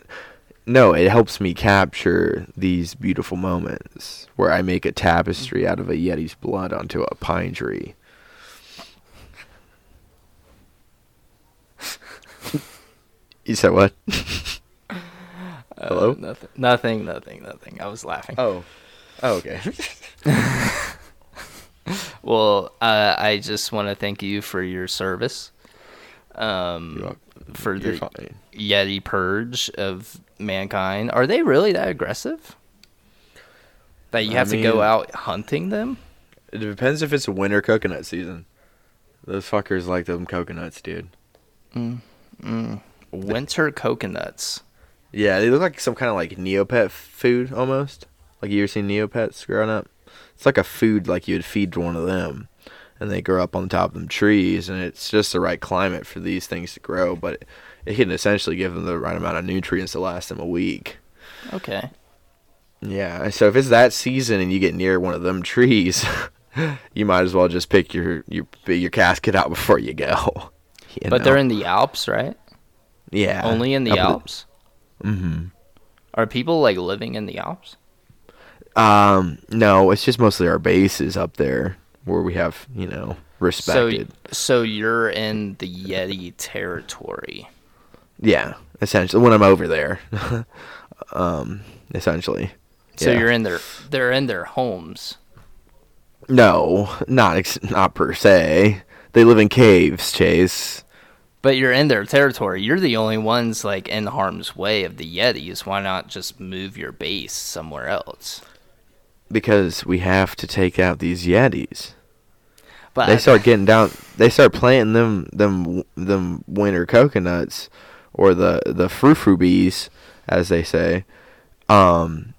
no, it helps me capture these beautiful moments where I make a tapestry out of a yeti's blood onto a pine tree. you said what? Hello? Uh, nothing. Nothing. Nothing. Nothing. I was laughing. Oh. Oh, okay. Well, uh, I just want to thank you for your service. Um, for the fine. Yeti purge of mankind. Are they really that aggressive? That you I have to go out hunting them? It depends if it's a winter coconut season. Those fuckers like them coconuts, dude. Winter coconuts. Yeah, they look like some kind of like Neopet food almost. Like you ever seen Neopets growing up? It's like a food like you would feed one of them, and they grow up on top of them trees, and it's just the right climate for these things to grow. But it can essentially give them the right amount of nutrients to last them a week. Okay. Yeah, so if it's that season and you get near one of them trees, you might as well just pick your your your casket out before you go. You But know? they're in the Alps, right? yeah Only in the up Alps? mm-hmm. Are people like living in the Alps? Um, no, it's just mostly our bases up there where we have, you know, So, respected. so you're in the Yeti territory. yeah, essentially when I'm over there. um, essentially. So Yeah. you're in their they're in their homes. No, not ex- not per se. They live in caves, Chase. But you're in their territory. You're the only ones like in harm's way of the Yetis. Why not just move your base somewhere else? Because we have to take out these yetis. But they start getting down. They start planting them them them winter coconuts, or the the frou frou bees, as they say, um,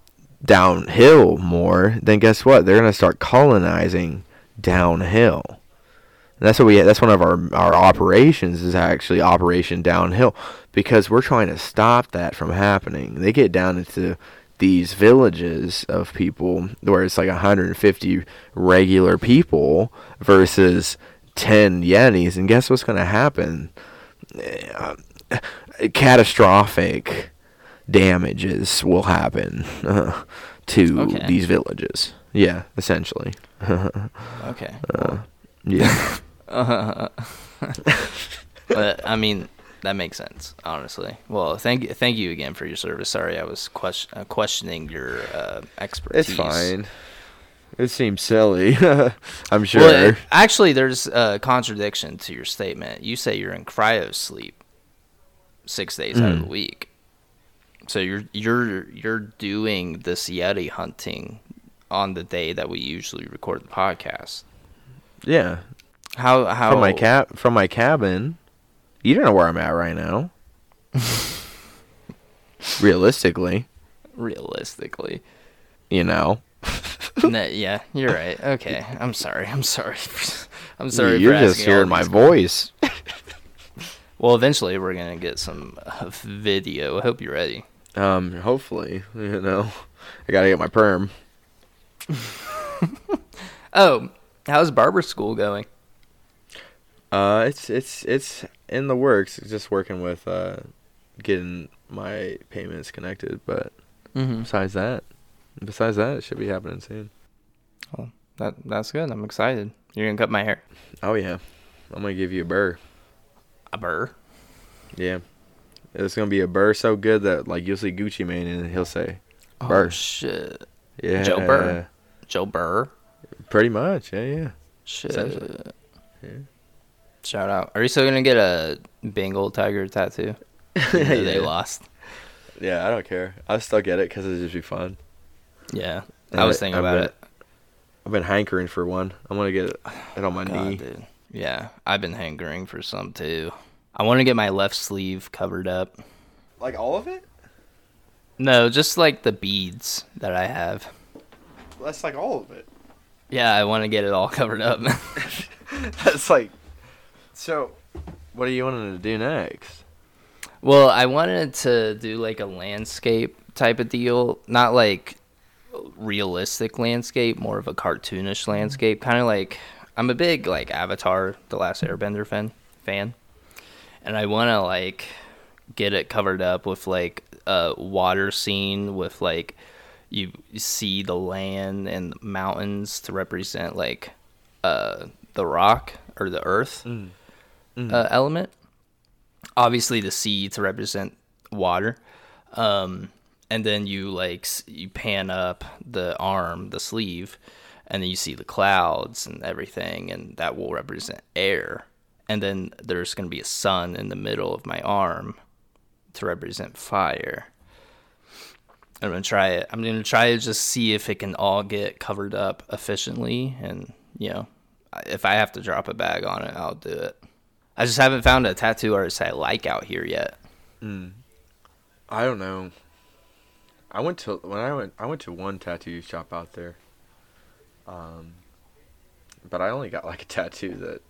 downhill more. Then guess what? They're gonna start colonizing downhill. And that's what we. That's one of our our operations is actually Operation Downhill because we're trying to stop that from happening. They get down into these villages of people where it's like 150 regular people versus 10 yetis and guess what's going to happen? Uh, catastrophic damages will happen uh, to Okay. these villages. Yeah essentially. Okay. yeah. But I mean, that makes sense, honestly. Well, thank you, thank you again for your service. Sorry, I was question, uh, questioning your uh, expertise. it's fine it seems silly i'm sure Well, it- actually, there's a contradiction to your statement. You say you're in cryo sleep six days out of Mm. the week. So you're you're you're doing this Yeti hunting on the day that we usually record the podcast. yeah How how from my cap from my cabin. You don't know where I'm at right now. Realistically, realistically? you know. no, yeah, you're right. Okay, I'm sorry. I'm sorry. I'm sorry. You're just hearing my voice. Well, eventually we're gonna get some uh, video. I hope you're ready. Um, hopefully, you know. I gotta get my perm. Oh, how's barber school going? Uh, it's it's it's in the works. Just working with uh, getting my payments connected. But Mm-hmm. besides that, besides that, it should be happening soon. That that's good. I'm excited. You're gonna cut my hair. Oh yeah, I'm gonna give you a burr. A burr. Yeah, it's gonna be a burr so good that like you'll see Gucci Mane and he'll say, Oh Burr. shit. "Yeah, Joe Burr. Joe Burr. Pretty much, yeah, yeah. Shit. Yeah. Shout out. Are you still gonna get a Bengal tiger tattoo? Though They lost. Yeah, I don't care. I still get it because it'd just be fun. Yeah, And I was thinking I've about been- it. I've been hankering for one. I'm gonna get it on my God, knee. dude. Yeah, I've been hankering for some too. I want to get my left sleeve covered up. Like all of it? No, just like the beads that I have. That's like all of it. Yeah, I want to get it all covered up. That's like. So, what are you wanting to do next? well, I wanted to do like a landscape type of deal, not like realistic landscape, more of a cartoonish landscape, kind of like I'm a big like Avatar: The Last Airbender fan fan, and I want to like get it covered up with like a water scene with like you see the land and mountains to represent like uh the rock or the earth Uh, element. Obviously the sea to represent water. Um and then you like you pan up the arm the sleeve and then you see the clouds and everything and that will represent air. And then there's going to be a sun in the middle of my arm to represent fire. I'm to try it. I'm to try to just see if it can all get covered up efficiently and you know if i have to drop a bag on it i'll do it i just haven't found a tattoo artist i like out here yet I don't know. I went to when I went I went to one tattoo shop out there. Um, but I only got like a tattoo that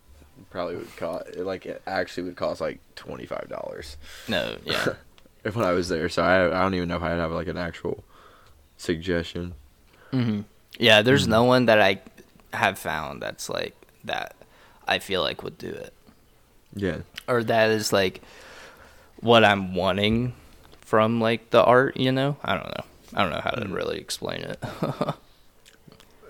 probably would cost like it actually would cost like twenty five dollars no yeah when I was there. So I I don't even know if I'd have like an actual suggestion. Hmm. Yeah, there's no one that I have found that's like that I feel like would do it. Yeah. Or that is like what I'm wanting from like the art, you know? I don't know. I don't know how to really explain it.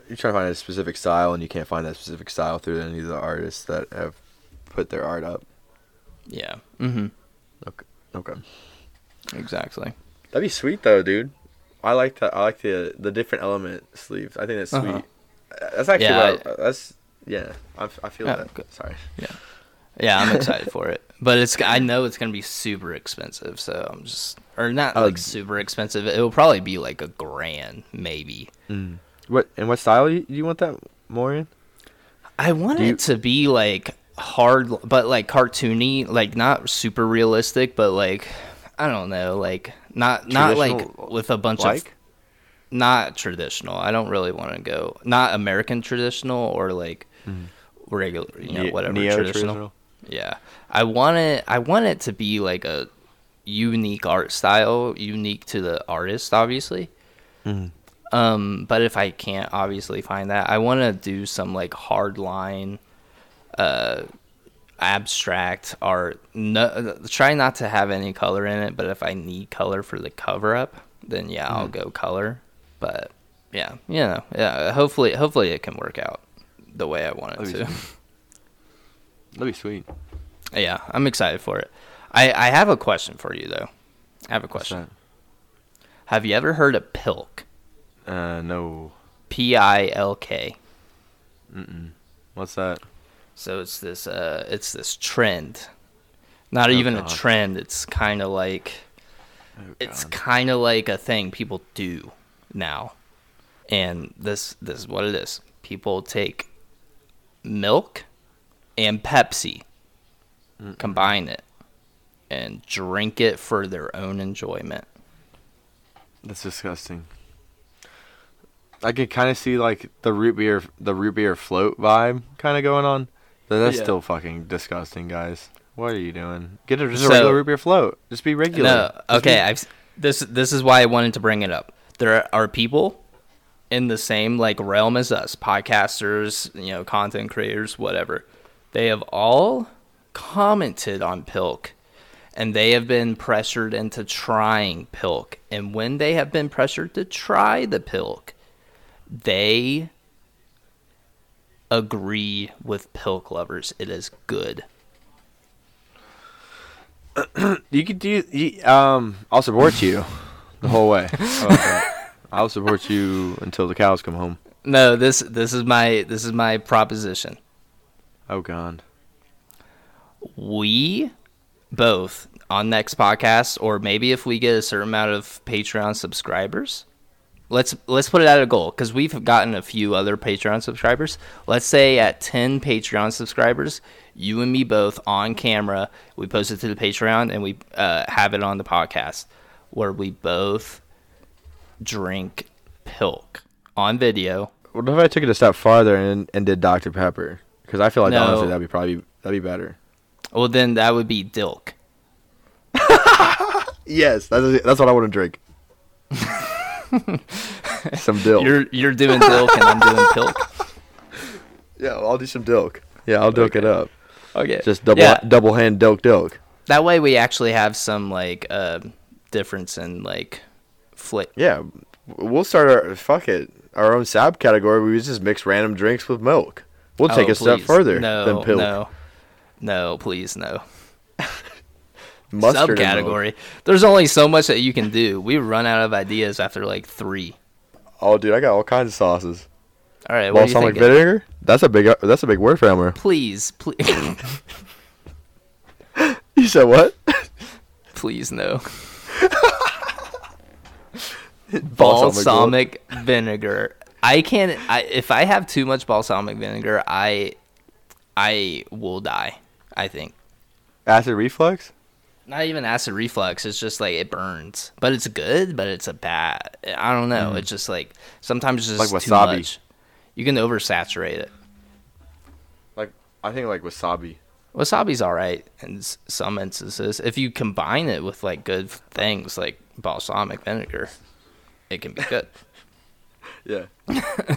You're trying to find a specific style, and you can't find that specific style through any of the artists that have put their art up. yeah. Mm-hmm. Okay. Okay. Exactly. That'd be sweet though, dude. I like that. I like the the different element sleeves. I think that's sweet. Uh-huh. That's actually Yeah, I, that's yeah. I, I feel Yeah, that. good. Sorry. Yeah, I'm excited for it. But it's I know it's going to be super expensive, so I'm just or not Oh, like super expensive. It will probably be like a grand maybe. Mm. What and what style do you want that more in? I want Do you- it to be like hard, but like cartoony, like not super realistic, but like I don't know, like not not like with a bunch of Like not traditional. I don't really want to go not American traditional or like mm. regular, you know, Ne- whatever traditional. Yeah, I want it. I want it to be like a unique art style, unique to the artist, obviously. Um, but if I can't obviously find that, I want to do some like hard line, uh, abstract art. No, try not to have any color in it. But if I need color for the cover up, then yeah, I'll go color. But yeah, you know, yeah. Hopefully, hopefully it can work out the way I want it That'd to. that'd be sweet. yeah, I'm excited for it. I I have a question for you though. I have a question. Have you ever heard of Pilk? Uh, no. P I L K. Mm. What's that? So it's this uh it's this trend. Not Oh, even God. a trend, it's kind of like Oh, it's kind of like a thing people do now. And this this is what it is. People take milk and Pepsi, combine it and drink it for their own enjoyment. That's disgusting. I can kind of see like the root beer, the root beer float vibe kind of going on. But that's Yeah. still fucking disgusting, guys. What are you doing? Get a, just a regular root beer float. Just be regular. No, okay. be- I've this this is why I wanted to bring it up. There are people in the same like realm as us, podcasters, you know, content creators, whatever. They have all commented on Pilk, and they have been pressured into trying Pilk. And when they have been pressured to try the Pilk, they agree with Pilk lovers. It is good. You could do. You, um, I'll support you the whole way. That? I'll support you until the cows come home. No, this this is my this is my proposition. Oh God. we both on next podcast, or maybe if we get a certain amount of Patreon subscribers, let's let's put it at a goal because we've gotten a few other Patreon subscribers. Let's say at ten Patreon subscribers, you and me both on camera, we post it to the Patreon and we uh, have it on the podcast where we both drink pilk on video. What if I took it a step farther and, and did Dr Pepper? Because I feel like No. honestly that'd be probably that'd be better. Well, then that would be Dilk. Yes, that's that's what I want to drink. some dilk. You're you're doing Dilk and I'm doing pilk. yeah, I'll do some dilk. Yeah, I'll dilk it up. Okay. Just double Yeah. double hand dilk dilk. That way we actually have some like uh, difference in like flick. Yeah, we'll start our fuck it our own sab category. We just mix random drinks with milk. We'll take Oh, a step further no, than pilk. No, no, please no. Mustard. Subcategory. There's only so much that you can do. We run out of ideas after like three. Oh, dude, I got all kinds of sauces. All right, what Balsamic vinegar. That's a big. That's a big word for Elmer. Please, please, You said what? please no. Balsamic vinegar. I can't. I if I have too much balsamic vinegar, I I will die. I think. Acid reflux. Not even acid reflux. It's just like it burns, but it's good. But it's a bad. I don't know. Mm. It's just like sometimes it's just Like too wasabi. much. You can oversaturate it. Like I think like wasabi. Wasabi's all right in some instances. If you combine it with like good things like balsamic vinegar, it can be good. Yeah.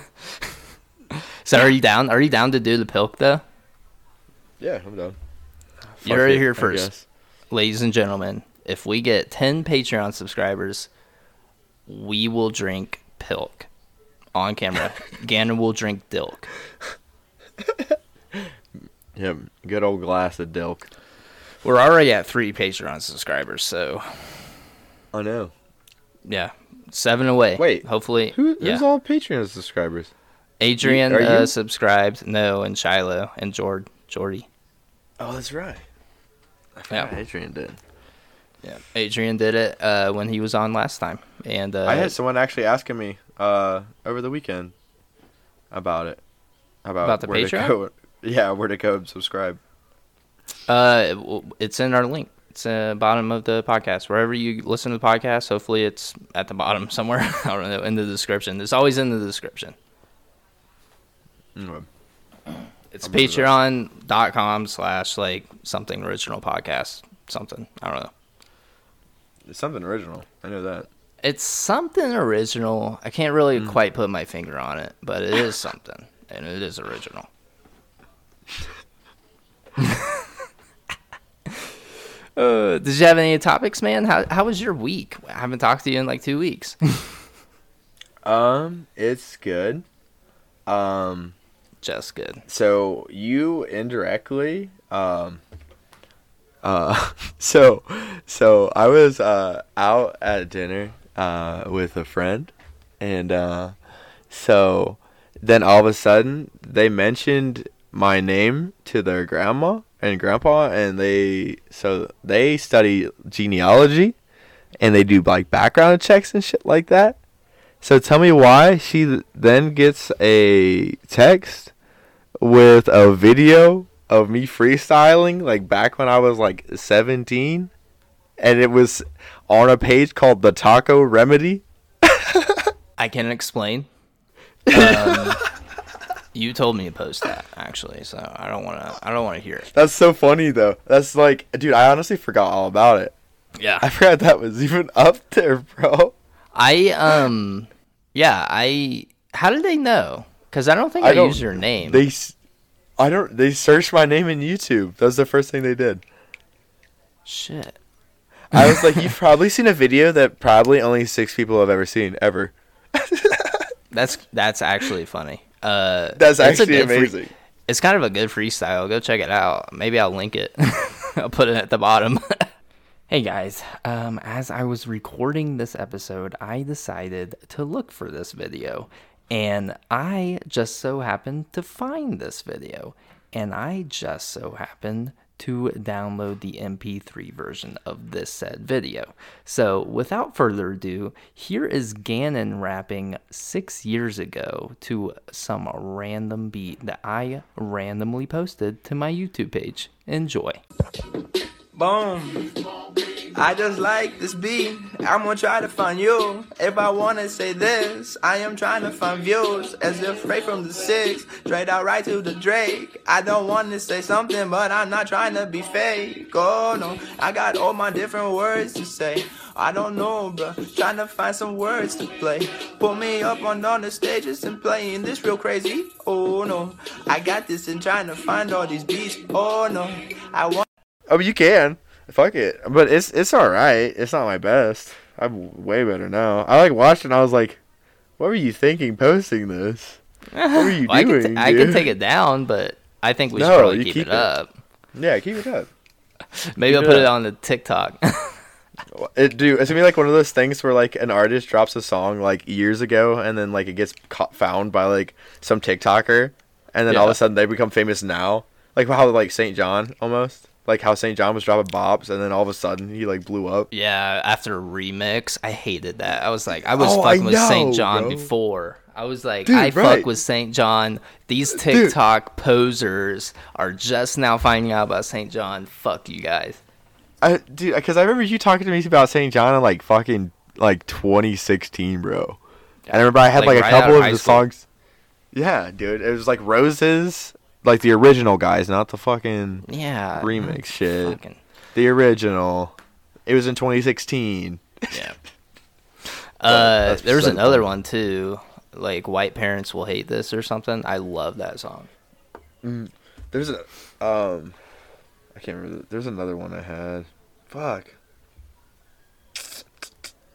so are you down? Are you down to do the pilk though? Yeah, I'm done. You Fuck heard it here first. ladies and gentlemen, if we get 10 Patreon subscribers, we will drink Pilk on camera. Gannon will drink Dilk. Yeah, good old glass of dilk. We're already at three Patreon subscribers, so I know. yeah, seven away. Wait, hopefully, Who, yeah. who's all Patreon subscribers? Adrian are you? uh, subscribed, no, and Shiloh and Jord, Jordy. Oh, that's right. I Yeah. Adrian did. Yeah, Adrian did it uh, when he was on last time, and uh, I had someone actually asking me uh, over the weekend about it. About, About the where to Patreon? go- yeah, where to go and subscribe. Uh, it's in our link. It's uh, bottom of the podcast. Wherever you listen to the podcast, hopefully it's at the bottom somewhere. I don't know, in the description. It's always in the description. Mm. It's patreon.com slash like something original podcast. Something. I don't know. It's something original. I know that. It's something original. I can't really Mm. quite put my finger on it, but it is something. And it is original. Uh, did you have any topics, man? How how was your week? I haven't talked to you in like two weeks. Um, it's good. Um, Just good. so you indirectly, um, uh, so, so I was uh out at dinner uh with a friend, and uh, so then all of a sudden they mentioned my name to their grandma and grandpa, and they so they study genealogy, and they do like background checks and shit like that. So tell me why she then gets a text with a video of me freestyling like back when I was like 17 and it was on a page called the Taco Remedy. I can explain. Um, you told me to post that actually, so I don't want to. I don't want to hear it. That's so funny though. That's like dude, I honestly forgot all about it. Yeah. I forgot that was even up there, bro. I um yeah, I how did they know? Cuz I don't think I, I don't- used your name. They s- I don't they searched my name in YouTube. That was the first thing they did. Shit. I was like, you've probably seen a video that probably only six people have ever seen ever. That's that's actually funny. Uh That's a actually good free- amazing. it's kind of a good freestyle. Go check it out. Maybe I'll link it. I'll put it at the bottom. hey guys, um, as I was recording this episode, I decided to look for this video, and I just so happened to find this video, and I just so happened to download the MP3 version of this said video. So, without further ado, here is Gannon rapping six years ago to some random beat that I randomly posted to my YouTube page. Enjoy. Boom. I just like this beat. I'm gonna try to find you. If I wanna say this, I am trying to find views. As if straight from the six, straight out right to the Drake. I don't wanna say something, but I'm not trying to be fake. Oh no, I got all my different words to say. I don't know, bro. Trying to find some words to play. Put me up on all the stages and playing this real crazy. Oh no, I got this and trying to find all these beats. Oh no, I want. Oh, you can. Fuck it. But it's it's all right. It's not my best. I'm way better now. I like watched and I was like, what were you thinking posting this? What were you Well, I, doing? can t- I can take it down, but I think we should No, probably keep, keep it, it. up. Yeah, keep it up. Maybe Keep I'll it put it on the TikTok. It do it's gonna be like one of those things where like an artist drops a song like years ago and then like it gets caught, found by like some TikToker and then all of a sudden they become famous now. Like how like Saint John almost like how Saint John was dropping bops and then all of a sudden he like blew up. yeah, after a remix, I hated that. I was like, I was Oh, I fucking with St. John bro. before. I was like, Dude, I fuck with St. John. These TikTok posers are just now finding out about St. John. Fuck you guys. I dude, because I remember you talking to me about St. John in like fucking like 2016, bro. And I remember I had Like, like, right a couple of of the school. songs. Yeah, dude, it was like Roses, like the original guys, not the fucking Yeah. remix shit. Fucking, The original. It was in 2016. yeah. Uh, that's there's another one too. Like white parents will hate this or something. I love that song. There's a um, I can't remember. There's another one I had. Fuck.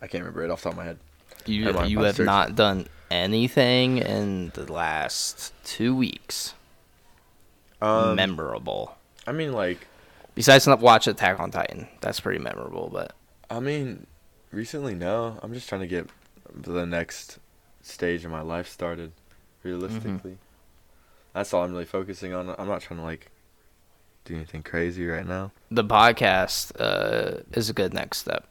I can't remember it off the top of my head. You you have search not done anything in the last two weeks Um, memorable. I mean, like, Besides not watch Attack on Titan, that's pretty memorable. But I mean, recently, no. I'm just trying to get the next stage of my life started, realistically. That's all I'm really focusing on. I'm not trying to like do anything crazy right now. the podcast uh, is a good next step.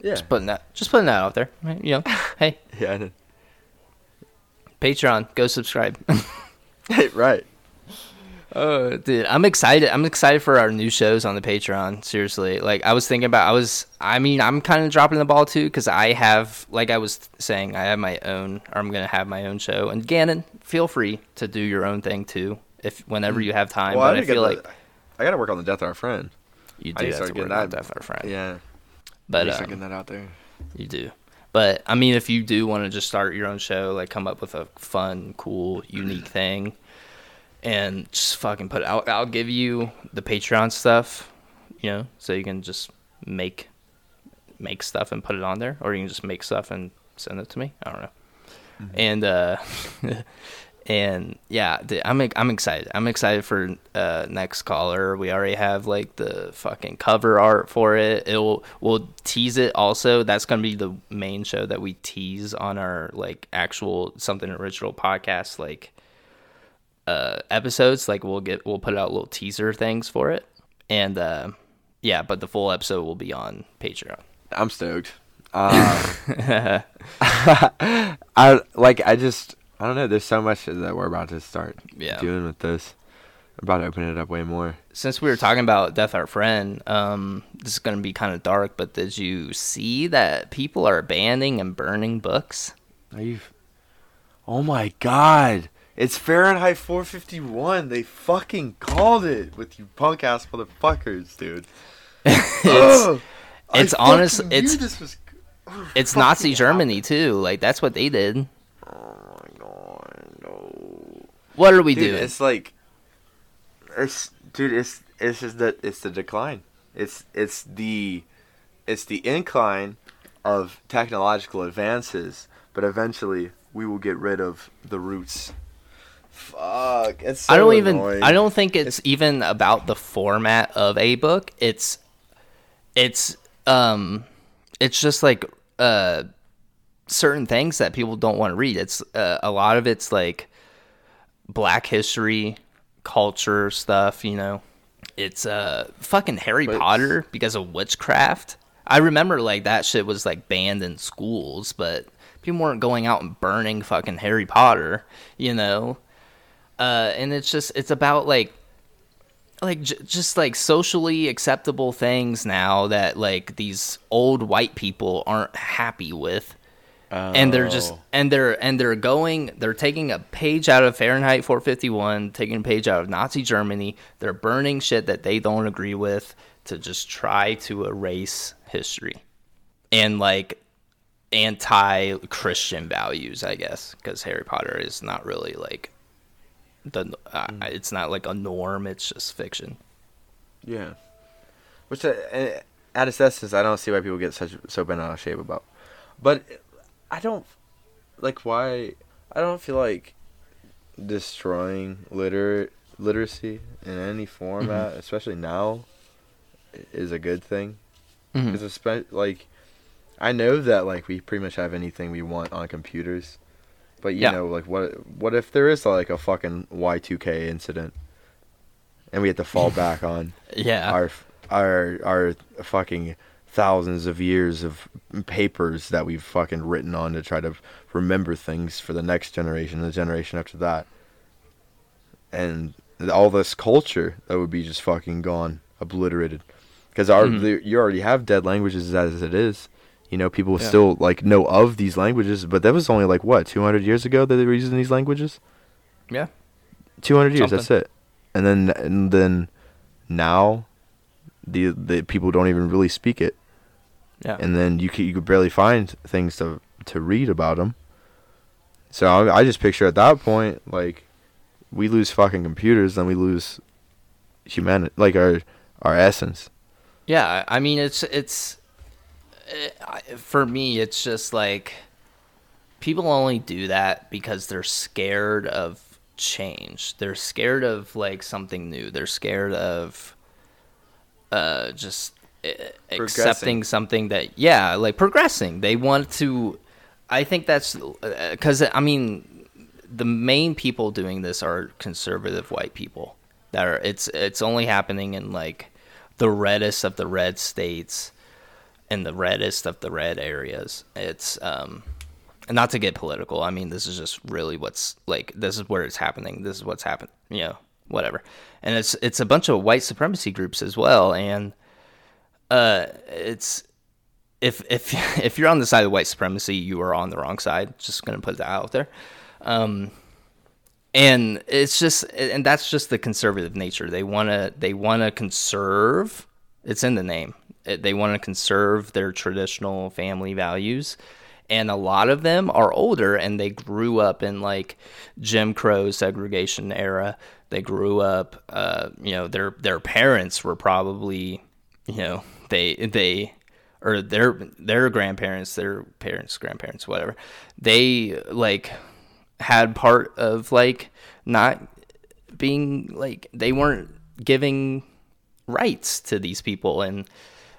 Yeah. Just putting that, just putting that out there. You know, hey, Yeah. Patreon, go subscribe. right. Oh, dude, I'm excited. I'm excited for our new shows on the Patreon. Seriously, like I was thinking about. I was. I mean, I'm kind of dropping the ball too because I have, like I was saying, I have my own. Or I'm gonna have my own show. And Gannon, feel free to do your own thing too, if whenever you have time. Well, but I, get feel the- like I gotta work on the death of our friend. you I do to have start to work on that- that for a friend. Yeah. But Need to start um, getting that out there. You do. But I mean, if you do want to just start your own show, like come up with a fun, cool, unique thing, and just fucking put it out, I'll give you the Patreon stuff, you know, so you can just make make stuff and put it on there, or you can just make stuff and send it to me. I don't know. And uh, and yeah, the- I'm I'm excited. I'm excited for uh, next caller. We already have like the fucking cover art for it. It'll we'll tease it also. That's gonna be the main show that we tease on our like actual something original podcast like uh episodes. Like we'll get we'll put out little teaser things for it. And uh yeah, but the full episode will be on Patreon. I'm stoked. Uh, I like. I just. I don't know. There's so much that we're about to start Yeah. doing with this. I'm about to open it up way more. since we were talking about Death Art Friend, um, this is gonna be kind of dark, but did you see that people are banning and burning books? Are you? Oh my God! It's Fahrenheit 451. They fucking called it with you punk ass motherfuckers, dude. it's it's honest- fucking knew it's- was. it's fucking Nazi Germany too. Like that's what they did. Oh my God! No. What are we dude, doing? it's like, it's dude, it's it's just that it's the decline. It's it's the, it's the incline of technological advances, but eventually we will get rid of the roots. Fuck! It's so I don't even. annoying. I don't think it's, even about the format of a book. It's, it's um, it's just like uh, certain things that people don't want to read. It's uh, a lot of it's like Black history, culture stuff. You know, it's uh fucking Harry But- Potter because of witchcraft. I remember like that shit was like banned in schools, but people weren't going out and burning fucking Harry Potter, you know. Uh, and it's just it's about like like j- just like socially acceptable things now that like these old white people aren't happy with and they're just Oh. and they're and they're going they're taking a page out of Fahrenheit 451 taking a page out of Nazi Germany they're burning shit that they don't agree with to just try to erase history and like anti-christian values I guess because Harry Potter is not really like the uh, Hmm. it's not like a norm it's just fiction Yeah. Which, uh, uh, at its essence, I don't see why people get such so bent out of shape about. But I don't like why. I don't feel like destroying liter literacy in any format, especially now, is a good thing. Because espe- like, I know that like we pretty much have anything we want on computers, but you Yeah. know like what what if there is like a fucking Y two K incident, and we have to fall back on yeah our our our fucking thousands of years of papers that we've fucking written on to try to remember things for the next generation, the generation after that, and all this culture that would be just fucking gone, obliterated, because our Mhm. the, you already have dead languages as it is. You know, people Yeah. still like know of these languages, but that was only like what 200 years ago that they were using these languages. yeah. 200 years that's it. And then and then now the the people don't even really speak it. Yeah. And then you could, you could barely find things to to read about them so I, I just picture at that point like we lose fucking computers then we lose humanity like our our essence. Yeah, I mean it's it's for me it's just like people only do that because they're scared of change. They're scared of like something new. They're scared of uh just eh, accepting something that yeah, like progressing. They want to I think that's cuz I mean the main people doing this are conservative white people. That are it's it's only happening in like the reddest of the red states and the reddest of the red areas. It's um not to get political. I mean, this is just really what's like this is where it's happening. This is what's happened, you know, whatever. And it's it's a bunch of white supremacy groups as well and uh it's if if if you're on the side of white supremacy, you are on the wrong side. Just to put that out there. Um and it's just and that's just the conservative nature they want to they want to conserve it's in the name they want to conserve their traditional family values. And a lot of them are older and they grew up in like jim crow segregation era. They grew up uh, you know their their parents were probably you know they they or their their grandparents their parents grandparents whatever. They like had part of like not being like they weren't giving rights to these people and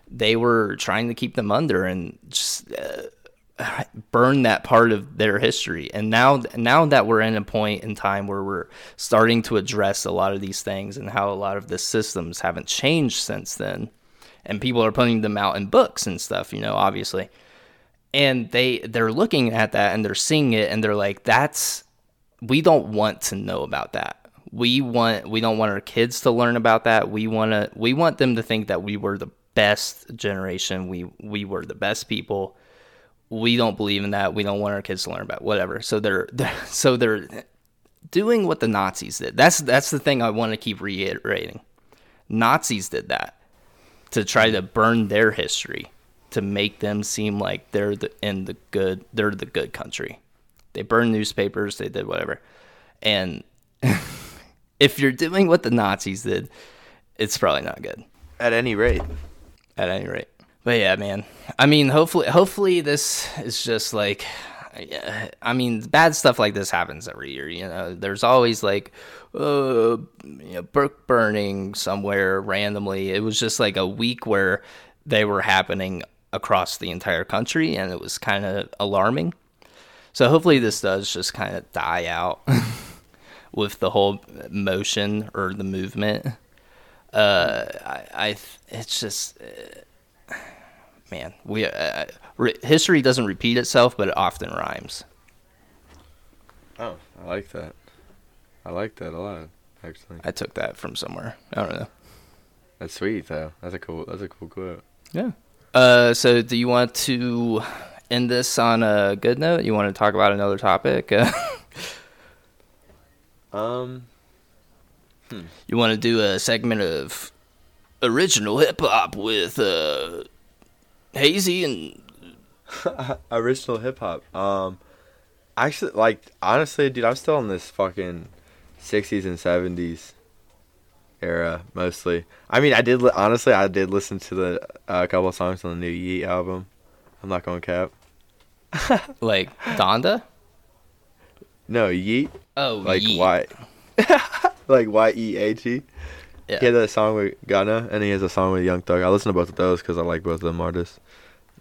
they were trying to keep them under and just uh, burn that part of their history. And now now that we're in a point in time where we're starting to address a lot of these things and how a lot of the systems haven't changed since then and people are putting them out in books and stuff you know obviously and they they're looking at that and they're seeing it and they're like that's we don't want to know about that. We want we don't want our kids to learn about that. We want to we want them to think that we were the best generation. We we were the best people. We don't believe in that. We don't want our kids to learn about whatever. So they're, they're so they're doing what the nazis did. That's that's the thing i want to keep reiterating. Nazis did that to try to burn their history to make them seem like they're the in the good they're the good country. They burned newspapers, they did whatever. And if you're doing what the Nazis did, it's probably not good. At any rate at any rate. But yeah, man. I mean, hopefully hopefully this is just like I mean, bad stuff like this happens every year. You know, there's always like, uh, you know, book burning somewhere randomly. It was just like a week where they were happening across the entire country, and it was kind of alarming. So hopefully, this does just kind of die out with the whole motion or the movement. Uh, I, I it's just, uh, man, we uh, re- history doesn't repeat itself, but it often rhymes. Oh, I like that. I like that a lot, actually. I took that from somewhere. I don't know. That's sweet though. That's a cool. That's a cool quote. Yeah. Uh, so do you want to end this on a good note? You want to talk about another topic? Um. You want to do a segment of original hip hop with uh, Hazy and original hip hop. Um, actually, like honestly, dude, I'm still in this fucking '60s and '70s era mostly. I mean, I did li- honestly, I did listen to the uh, a couple of songs on the new Yeat album. I'm not going cap. like Donda. No, Yeat, Oh, like Yeat. Y, like Y E A T. Yeah. He had that song with Gunna, and he has a song with Young Thug. I listen to both of those because I like both of them artists.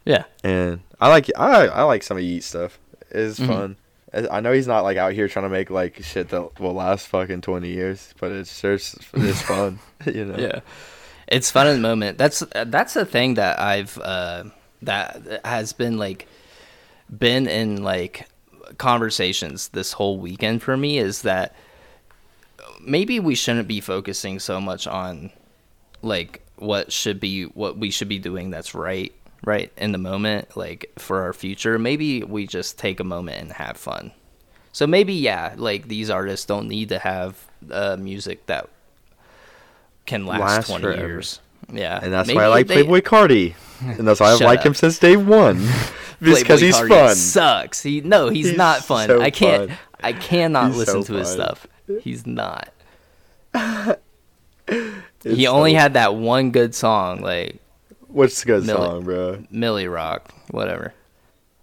Yeah. and I like I I like some of Yeat stuff. It's Mhm. fun. I I know he's not like out here trying to make like shit that will last fucking twenty years, but it's just it's fun, you know. Yeah, it's fun in the moment. That's that's the thing that I've uh, that has been like been in like conversations this whole weekend for me is that maybe we shouldn't be focusing so much on like what should be what we should be doing that's right right in the moment like for our future maybe we just take a moment and have fun so maybe yeah like these artists don't need to have uh, music that can last, Last 20 forever. years yeah And that's Maybe why I like they- Playboi Carti, and that's why I've liked up. him since day one. Because he's Cardi fun. Sucks. He no, he's, He's not fun. so I can't. fun. I cannot He's listen so to his stuff. He's not. He so- only had that one good song, like What's the good song, bro? Millie Rock, whatever.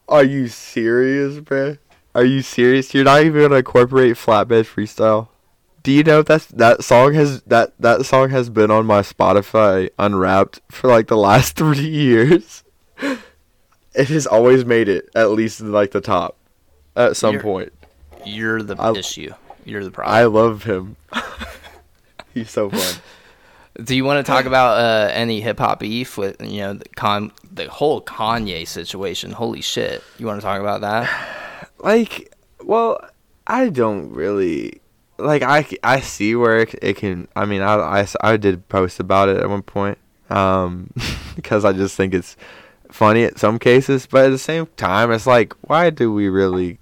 Are you serious, bro? Are you serious? You're not even gonna incorporate flatbed freestyle. Do you know that's that song has that that song has been on my Spotify Unwrapped for like the last three years. It has always made it at least in like the top at some You're- point. You're the I- issue. You're the problem. I love him. He's so fun. Do you want to talk about uh, any hip hop beef with you know the con the whole Kanye situation? Holy shit! You want to talk about that? like well i don't really like i, I see where it, it can i mean I I did post about it at one point um because i just think it's funny at some cases but at the same time it's like why do we really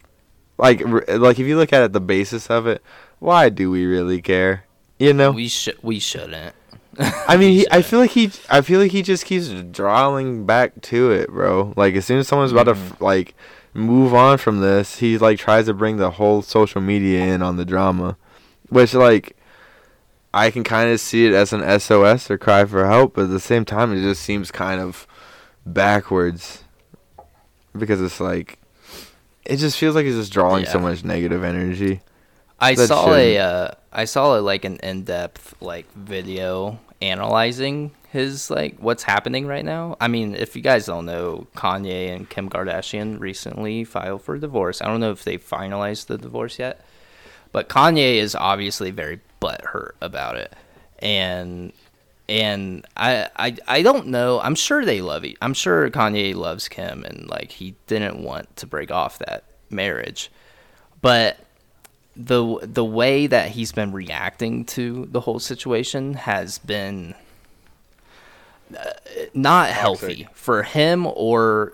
like r- like if you look at it the basis of it why do we really care you know We should. We shouldn't. I mean, he, I feel like he, I feel like he just keeps drawing back to it, bro. Like as soon as someone's about to Mm-hmm. f- like move on from this, he like tries to bring the whole social media in on the drama, which like I can kind of see it as an SOS or cry for help, but at the same time, it just seems kind of backwards because it's like it just feels like he's just drawing so much negative energy. I That saw a shouldn't. uh, I saw a, like an in depth like video analyzing his like what's happening right now. I mean, if you guys don't know, Kanye and Kim Kardashian recently filed for divorce. I don't know if they finalized the divorce yet, but Kanye is obviously very butthurt about it, and and I I I don't know. I'm sure they love it. I'm sure Kanye loves Kim, and like he didn't want to break off that marriage, but the the way that he's been reacting to the whole situation has been uh, not healthy for him or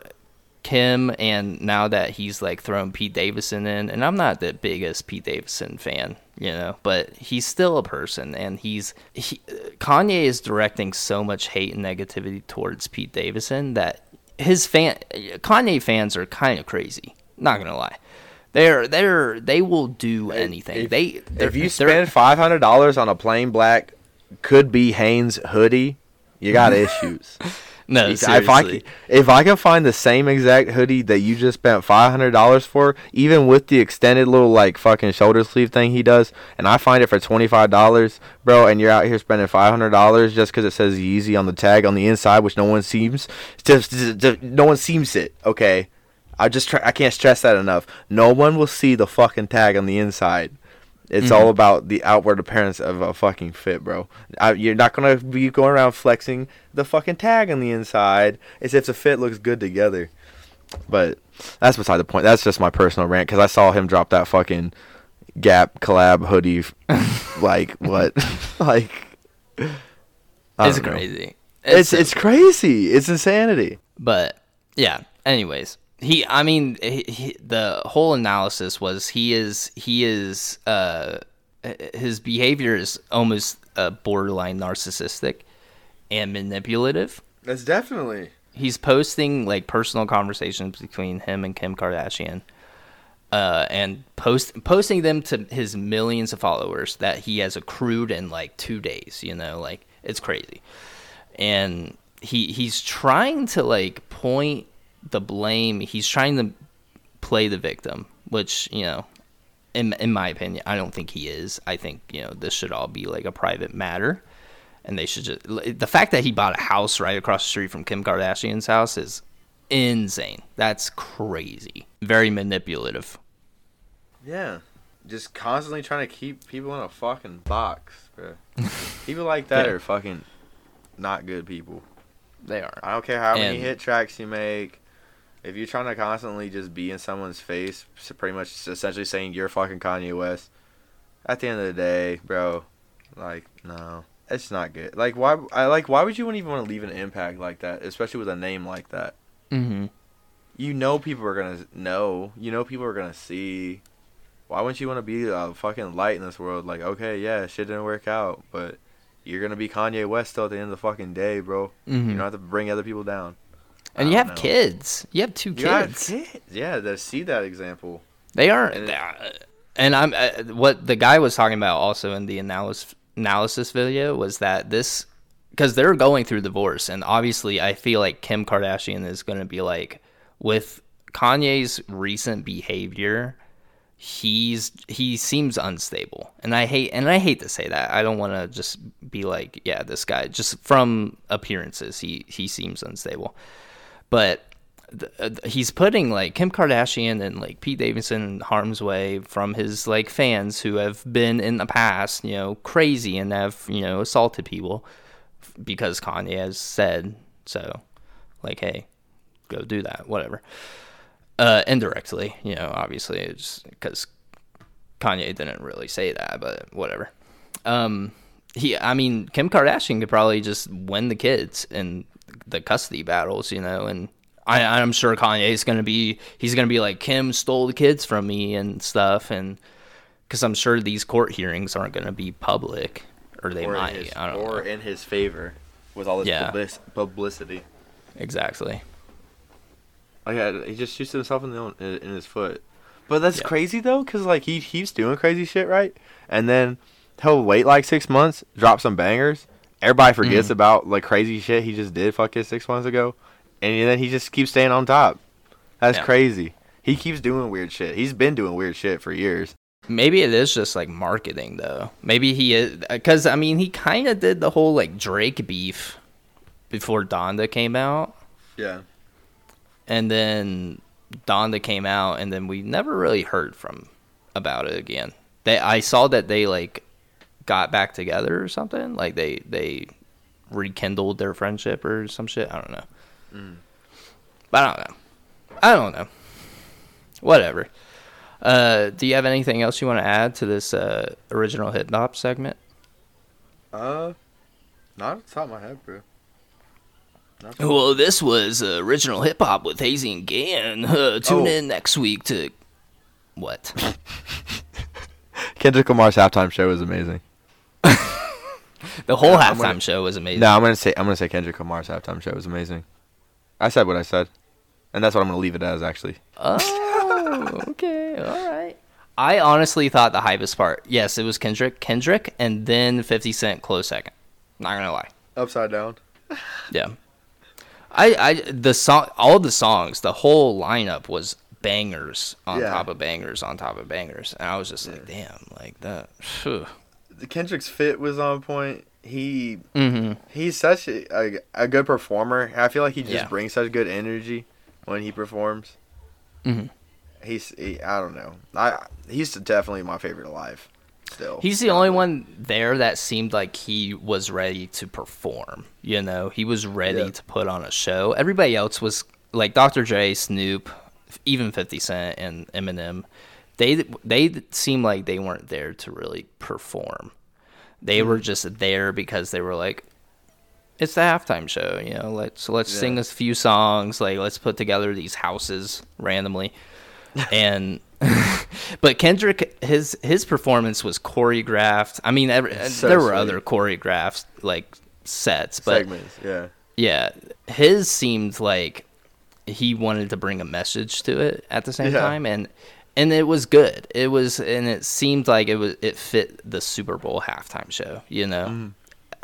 Kim and now that he's like thrown Pete Davidson in and I'm not the biggest Pete Davidson fan, you know, but he's still a person and he's he, Kanye is directing so much hate and negativity towards Pete Davidson that his fan Kanye fans are kind of crazy, not to lie. They're they're they will do anything. If- they if you spend five hundred dollars on a plain black, could be Hanes hoodie, you got issues. No if, if I seriously. if I can find the same exact hoodie that you just spent five hundred dollars for, even with the extended little like fucking shoulder sleeve thing he does, and I find it for twenty five dollars, bro, and you're out here spending five hundred dollars just because it says Yeezy on the tag on the inside, which no one seems just, just- just- no one seems it. Okay, I just try, I can't stress that enough. No one will see the fucking tag on the inside. It's Mhm. all about the outward appearance of a fucking fit, bro. I, you're not gonna be going around flexing the fucking tag on the inside as if the fit looks good together. But that's beside the point. That's just my personal rant because I saw him drop that fucking Gap collab hoodie. f- like what? like it's know. crazy. It's so- it's crazy. It's insanity. But yeah. Anyways, he. I mean, he, he, the whole analysis was he is he is uh his behavior is almost uh, borderline narcissistic and manipulative. That's definitely. He's posting like personal conversations between him and Kim Kardashian. Uh, and post posting them to his millions of followers that he has accrued in like two days. You know, like it's crazy. And he he's trying to like point the blame. He's trying to play the victim, which you know, in in my opinion, I don't think he is. I think you know this should all be like a private matter, and they should just the fact that he bought a house right across the street from Kim Kardashian's house is insane. That's crazy. Very manipulative. Yeah. Just constantly trying to keep people in a fucking box, bro. people like that Yeah. are fucking not good people. They are. I don't care how many hit tracks you make. If you're trying to constantly just be in someone's face, pretty much essentially saying you're fucking Kanye West, at the end of the day, bro, like no, it's not good. Like why? I like why would you even want to leave an impact like that, especially with a name like that? Mm-hmm. You know people are gonna know. You know people are gonna see. Why wouldn't you want to be a fucking light in this world? Like, okay, yeah, shit didn't work out, but you're gonna be Kanye West still at the end of the fucking day, bro. Mm-hmm. You don't have to bring other people down. And you have know. kids. You have two You have kids. kids. Yeah, to see that example. They are, And it- uh, and I'm uh, what the guy was talking about also in the analysis analysis video was that this because they're going through divorce, and obviously I feel like Kim Kardashian is going to be like with Kanye's recent behavior. He's he seems unstable, and I hate and I hate to say that. I don't want to just be like, yeah, this guy. Just from appearances, he he seems unstable, but uh, he's putting like Kim Kardashian and like Pete Davidson in harm's way from his like fans who have been in the past, you know, crazy and have you know assaulted people because Kanye has said so. Like, hey, go do that, whatever. Uh, indirectly, you know, obviously, it's because Kanye didn't really say that, but whatever. Um, he, I mean, Kim Kardashian could probably just win the kids in the custody battles, you know, and I, I'm sure Kanye's gonna be, he's gonna be like, Kim stole the kids from me and stuff, and because I'm sure these court hearings aren't gonna be public, or they or might, his, I don't or know. in his favor with all this Yeah. public- publicity. exactly. Like yeah, he just shoots himself in the own, in in his foot. But that's Yeah. crazy though, cause like he keeps doing crazy shit, right? And then he'll wait like six months, drop some bangers. Everybody forgets Mhm. about like crazy shit he just did fucking six months ago, and then he just keeps staying on top. That's Yeah. crazy. He keeps doing weird shit. He's been doing weird shit for years. Maybe it is just like marketing though. Maybe he is because I mean he kind of did the whole like Drake beef before Donda came out, Yeah. and then Donda came out, and then we never really heard from about it again. They I saw that they like got back together or something. Like they they rekindled their friendship or some shit. I don't know. Mm. But I don't know. I don't know. Whatever. Uh, do you have anything else you want to add to this uh, original hip hop segment? Uh, not off the top of my head, bro. Well, this was uh, original hip hop with Hazy and Gann. Uh, tune Oh. in next week to what? Kendrick Lamar's halftime show was amazing. The whole Yeah, I'm halftime gonna- show was amazing. No, I'm gonna say I'm gonna say Kendrick Lamar's halftime show was amazing. I said what I said, and that's what I'm gonna leave it as. Actually, Oh, okay, all right. I honestly thought the hypest part, yes, it was Kendrick, Kendrick, and then Fifty Cent close second. Not gonna lie. upside down. Yeah. I, I the song all the songs, the whole lineup was bangers on Yeah. top of bangers on top of bangers. And I was just like, damn, like that. phew. Kendrick's fit was on point. He Mhm. he's such a, a, a good performer. I feel like he just Yeah. brings such good energy when he performs. Mhm. He's he, I don't know. I he's definitely my favorite alive. Still, He's the only one there that seemed like he was ready to perform. You know, he was ready Yeah. to put on a show. Everybody else was like Dr. Dre, Snoop, even 50 Cent and Eminem. They they seemed like they weren't there to really perform. They were mm. just there because they were like, it's the halftime show. You know, let's let's Yeah. sing a few songs. Like let's put together these houses randomly, and. but Kendrick, his his performance was choreographed. I mean, every, So there were sweet. other choreographed like sets, but segments. Yeah, yeah, his seemed like he wanted to bring a message to it at the same Yeah. time, and and it was good. It was, and it seemed like it was it fit the Super Bowl halftime show. You know, Mm.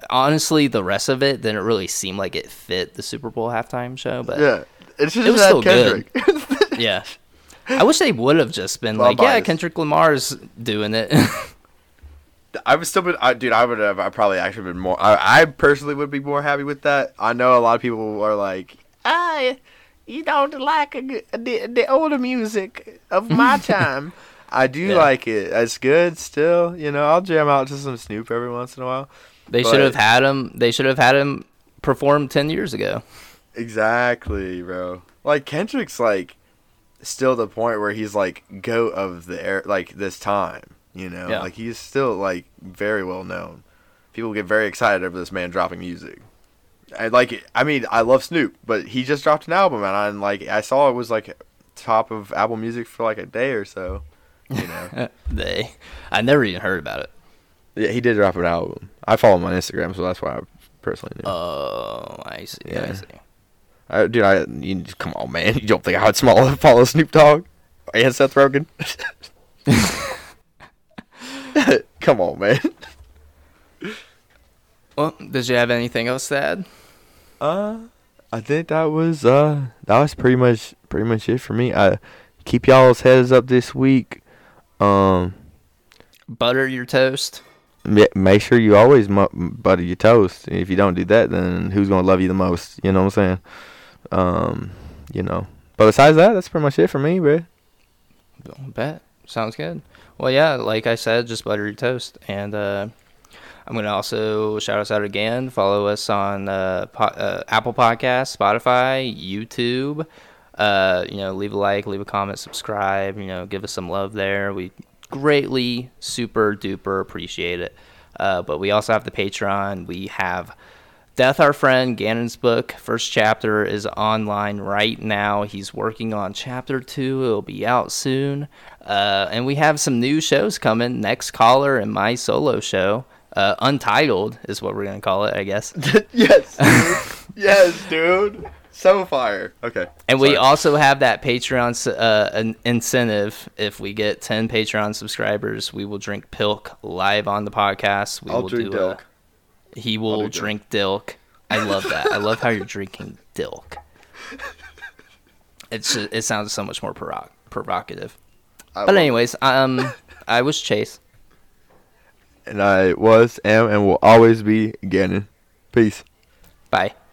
honestly, the rest of it didn't really seem like it fit the Super Bowl halftime show, but yeah. It's just It was still good. Yeah. I wish they would have just been Well, like, yeah. Kendrick Lamar's doing it. I would still been, I, dude. I would have. I probably actually been more. I, I personally would be more happy with that. I know a lot of people are like, ah, you don't like a, g- the, the older music of my time. I do Yeah. like it. It's good still. You know, I'll jam out to some Snoop every once in a while. they should have had him. They should have had him perform ten years ago. Exactly, bro. Like Kendrick's like still the point where he's like goat of the air like this time. You know, Yeah. like he's still like very well known. People get very excited over this man dropping music. I like. I mean, I love Snoop, but he just dropped an album, and I and, like I saw it was like top of Apple Music for like a day or so. You know, they, I never even heard about it. yeah, he did drop an album. I follow him on Instagram, so that's why I personally knew. Oh, I see. Yeah. I Yeah. see. I, dude, I you, come on, man. You don't think I would small follow Snoop Dogg and Seth Rogen? come on, man. Well, did you have anything else to add? Uh, I think that was uh that was pretty much pretty much it for me. I keep y'all's heads up this week. Um, Butter your toast. make sure you always mu- butter your toast. If you don't do that, then who's gonna love you the most? You know what I'm saying? Um, you know. But besides that, that's pretty much it for me, bro. Bet. Sounds good. Well, yeah, like I said, just butter your toast. And uh, I'm going to also shout us out again. Follow us on uh, po- uh, Apple Podcasts, Spotify, YouTube. Uh, you know, leave a like, leave a comment, subscribe. You know, give us some love there. We greatly, super duper appreciate it. Uh, but we also have the Patreon. We have Death Our Friend, Gannon's book. First chapter is online right now. He's working on chapter two. It'll be out soon. Uh, and we have some new shows coming. Next Caller and my solo show. Uh, Untitled is what we're going to call it, I guess. yes, dude. yes, dude. So fire. Okay. And we also have that Patreon uh, an incentive. If we get 10 Patreon subscribers, we will drink Pilk live on the podcast. We I'll will drink do Dilk. A, he will do drink Dilk. I love that. I love how you're drinking Dilk. It's it sounds so much more provo- provocative. I But it. anyways, um, I was Chase. And I was, am, and will always be Gannon. Peace. Bye.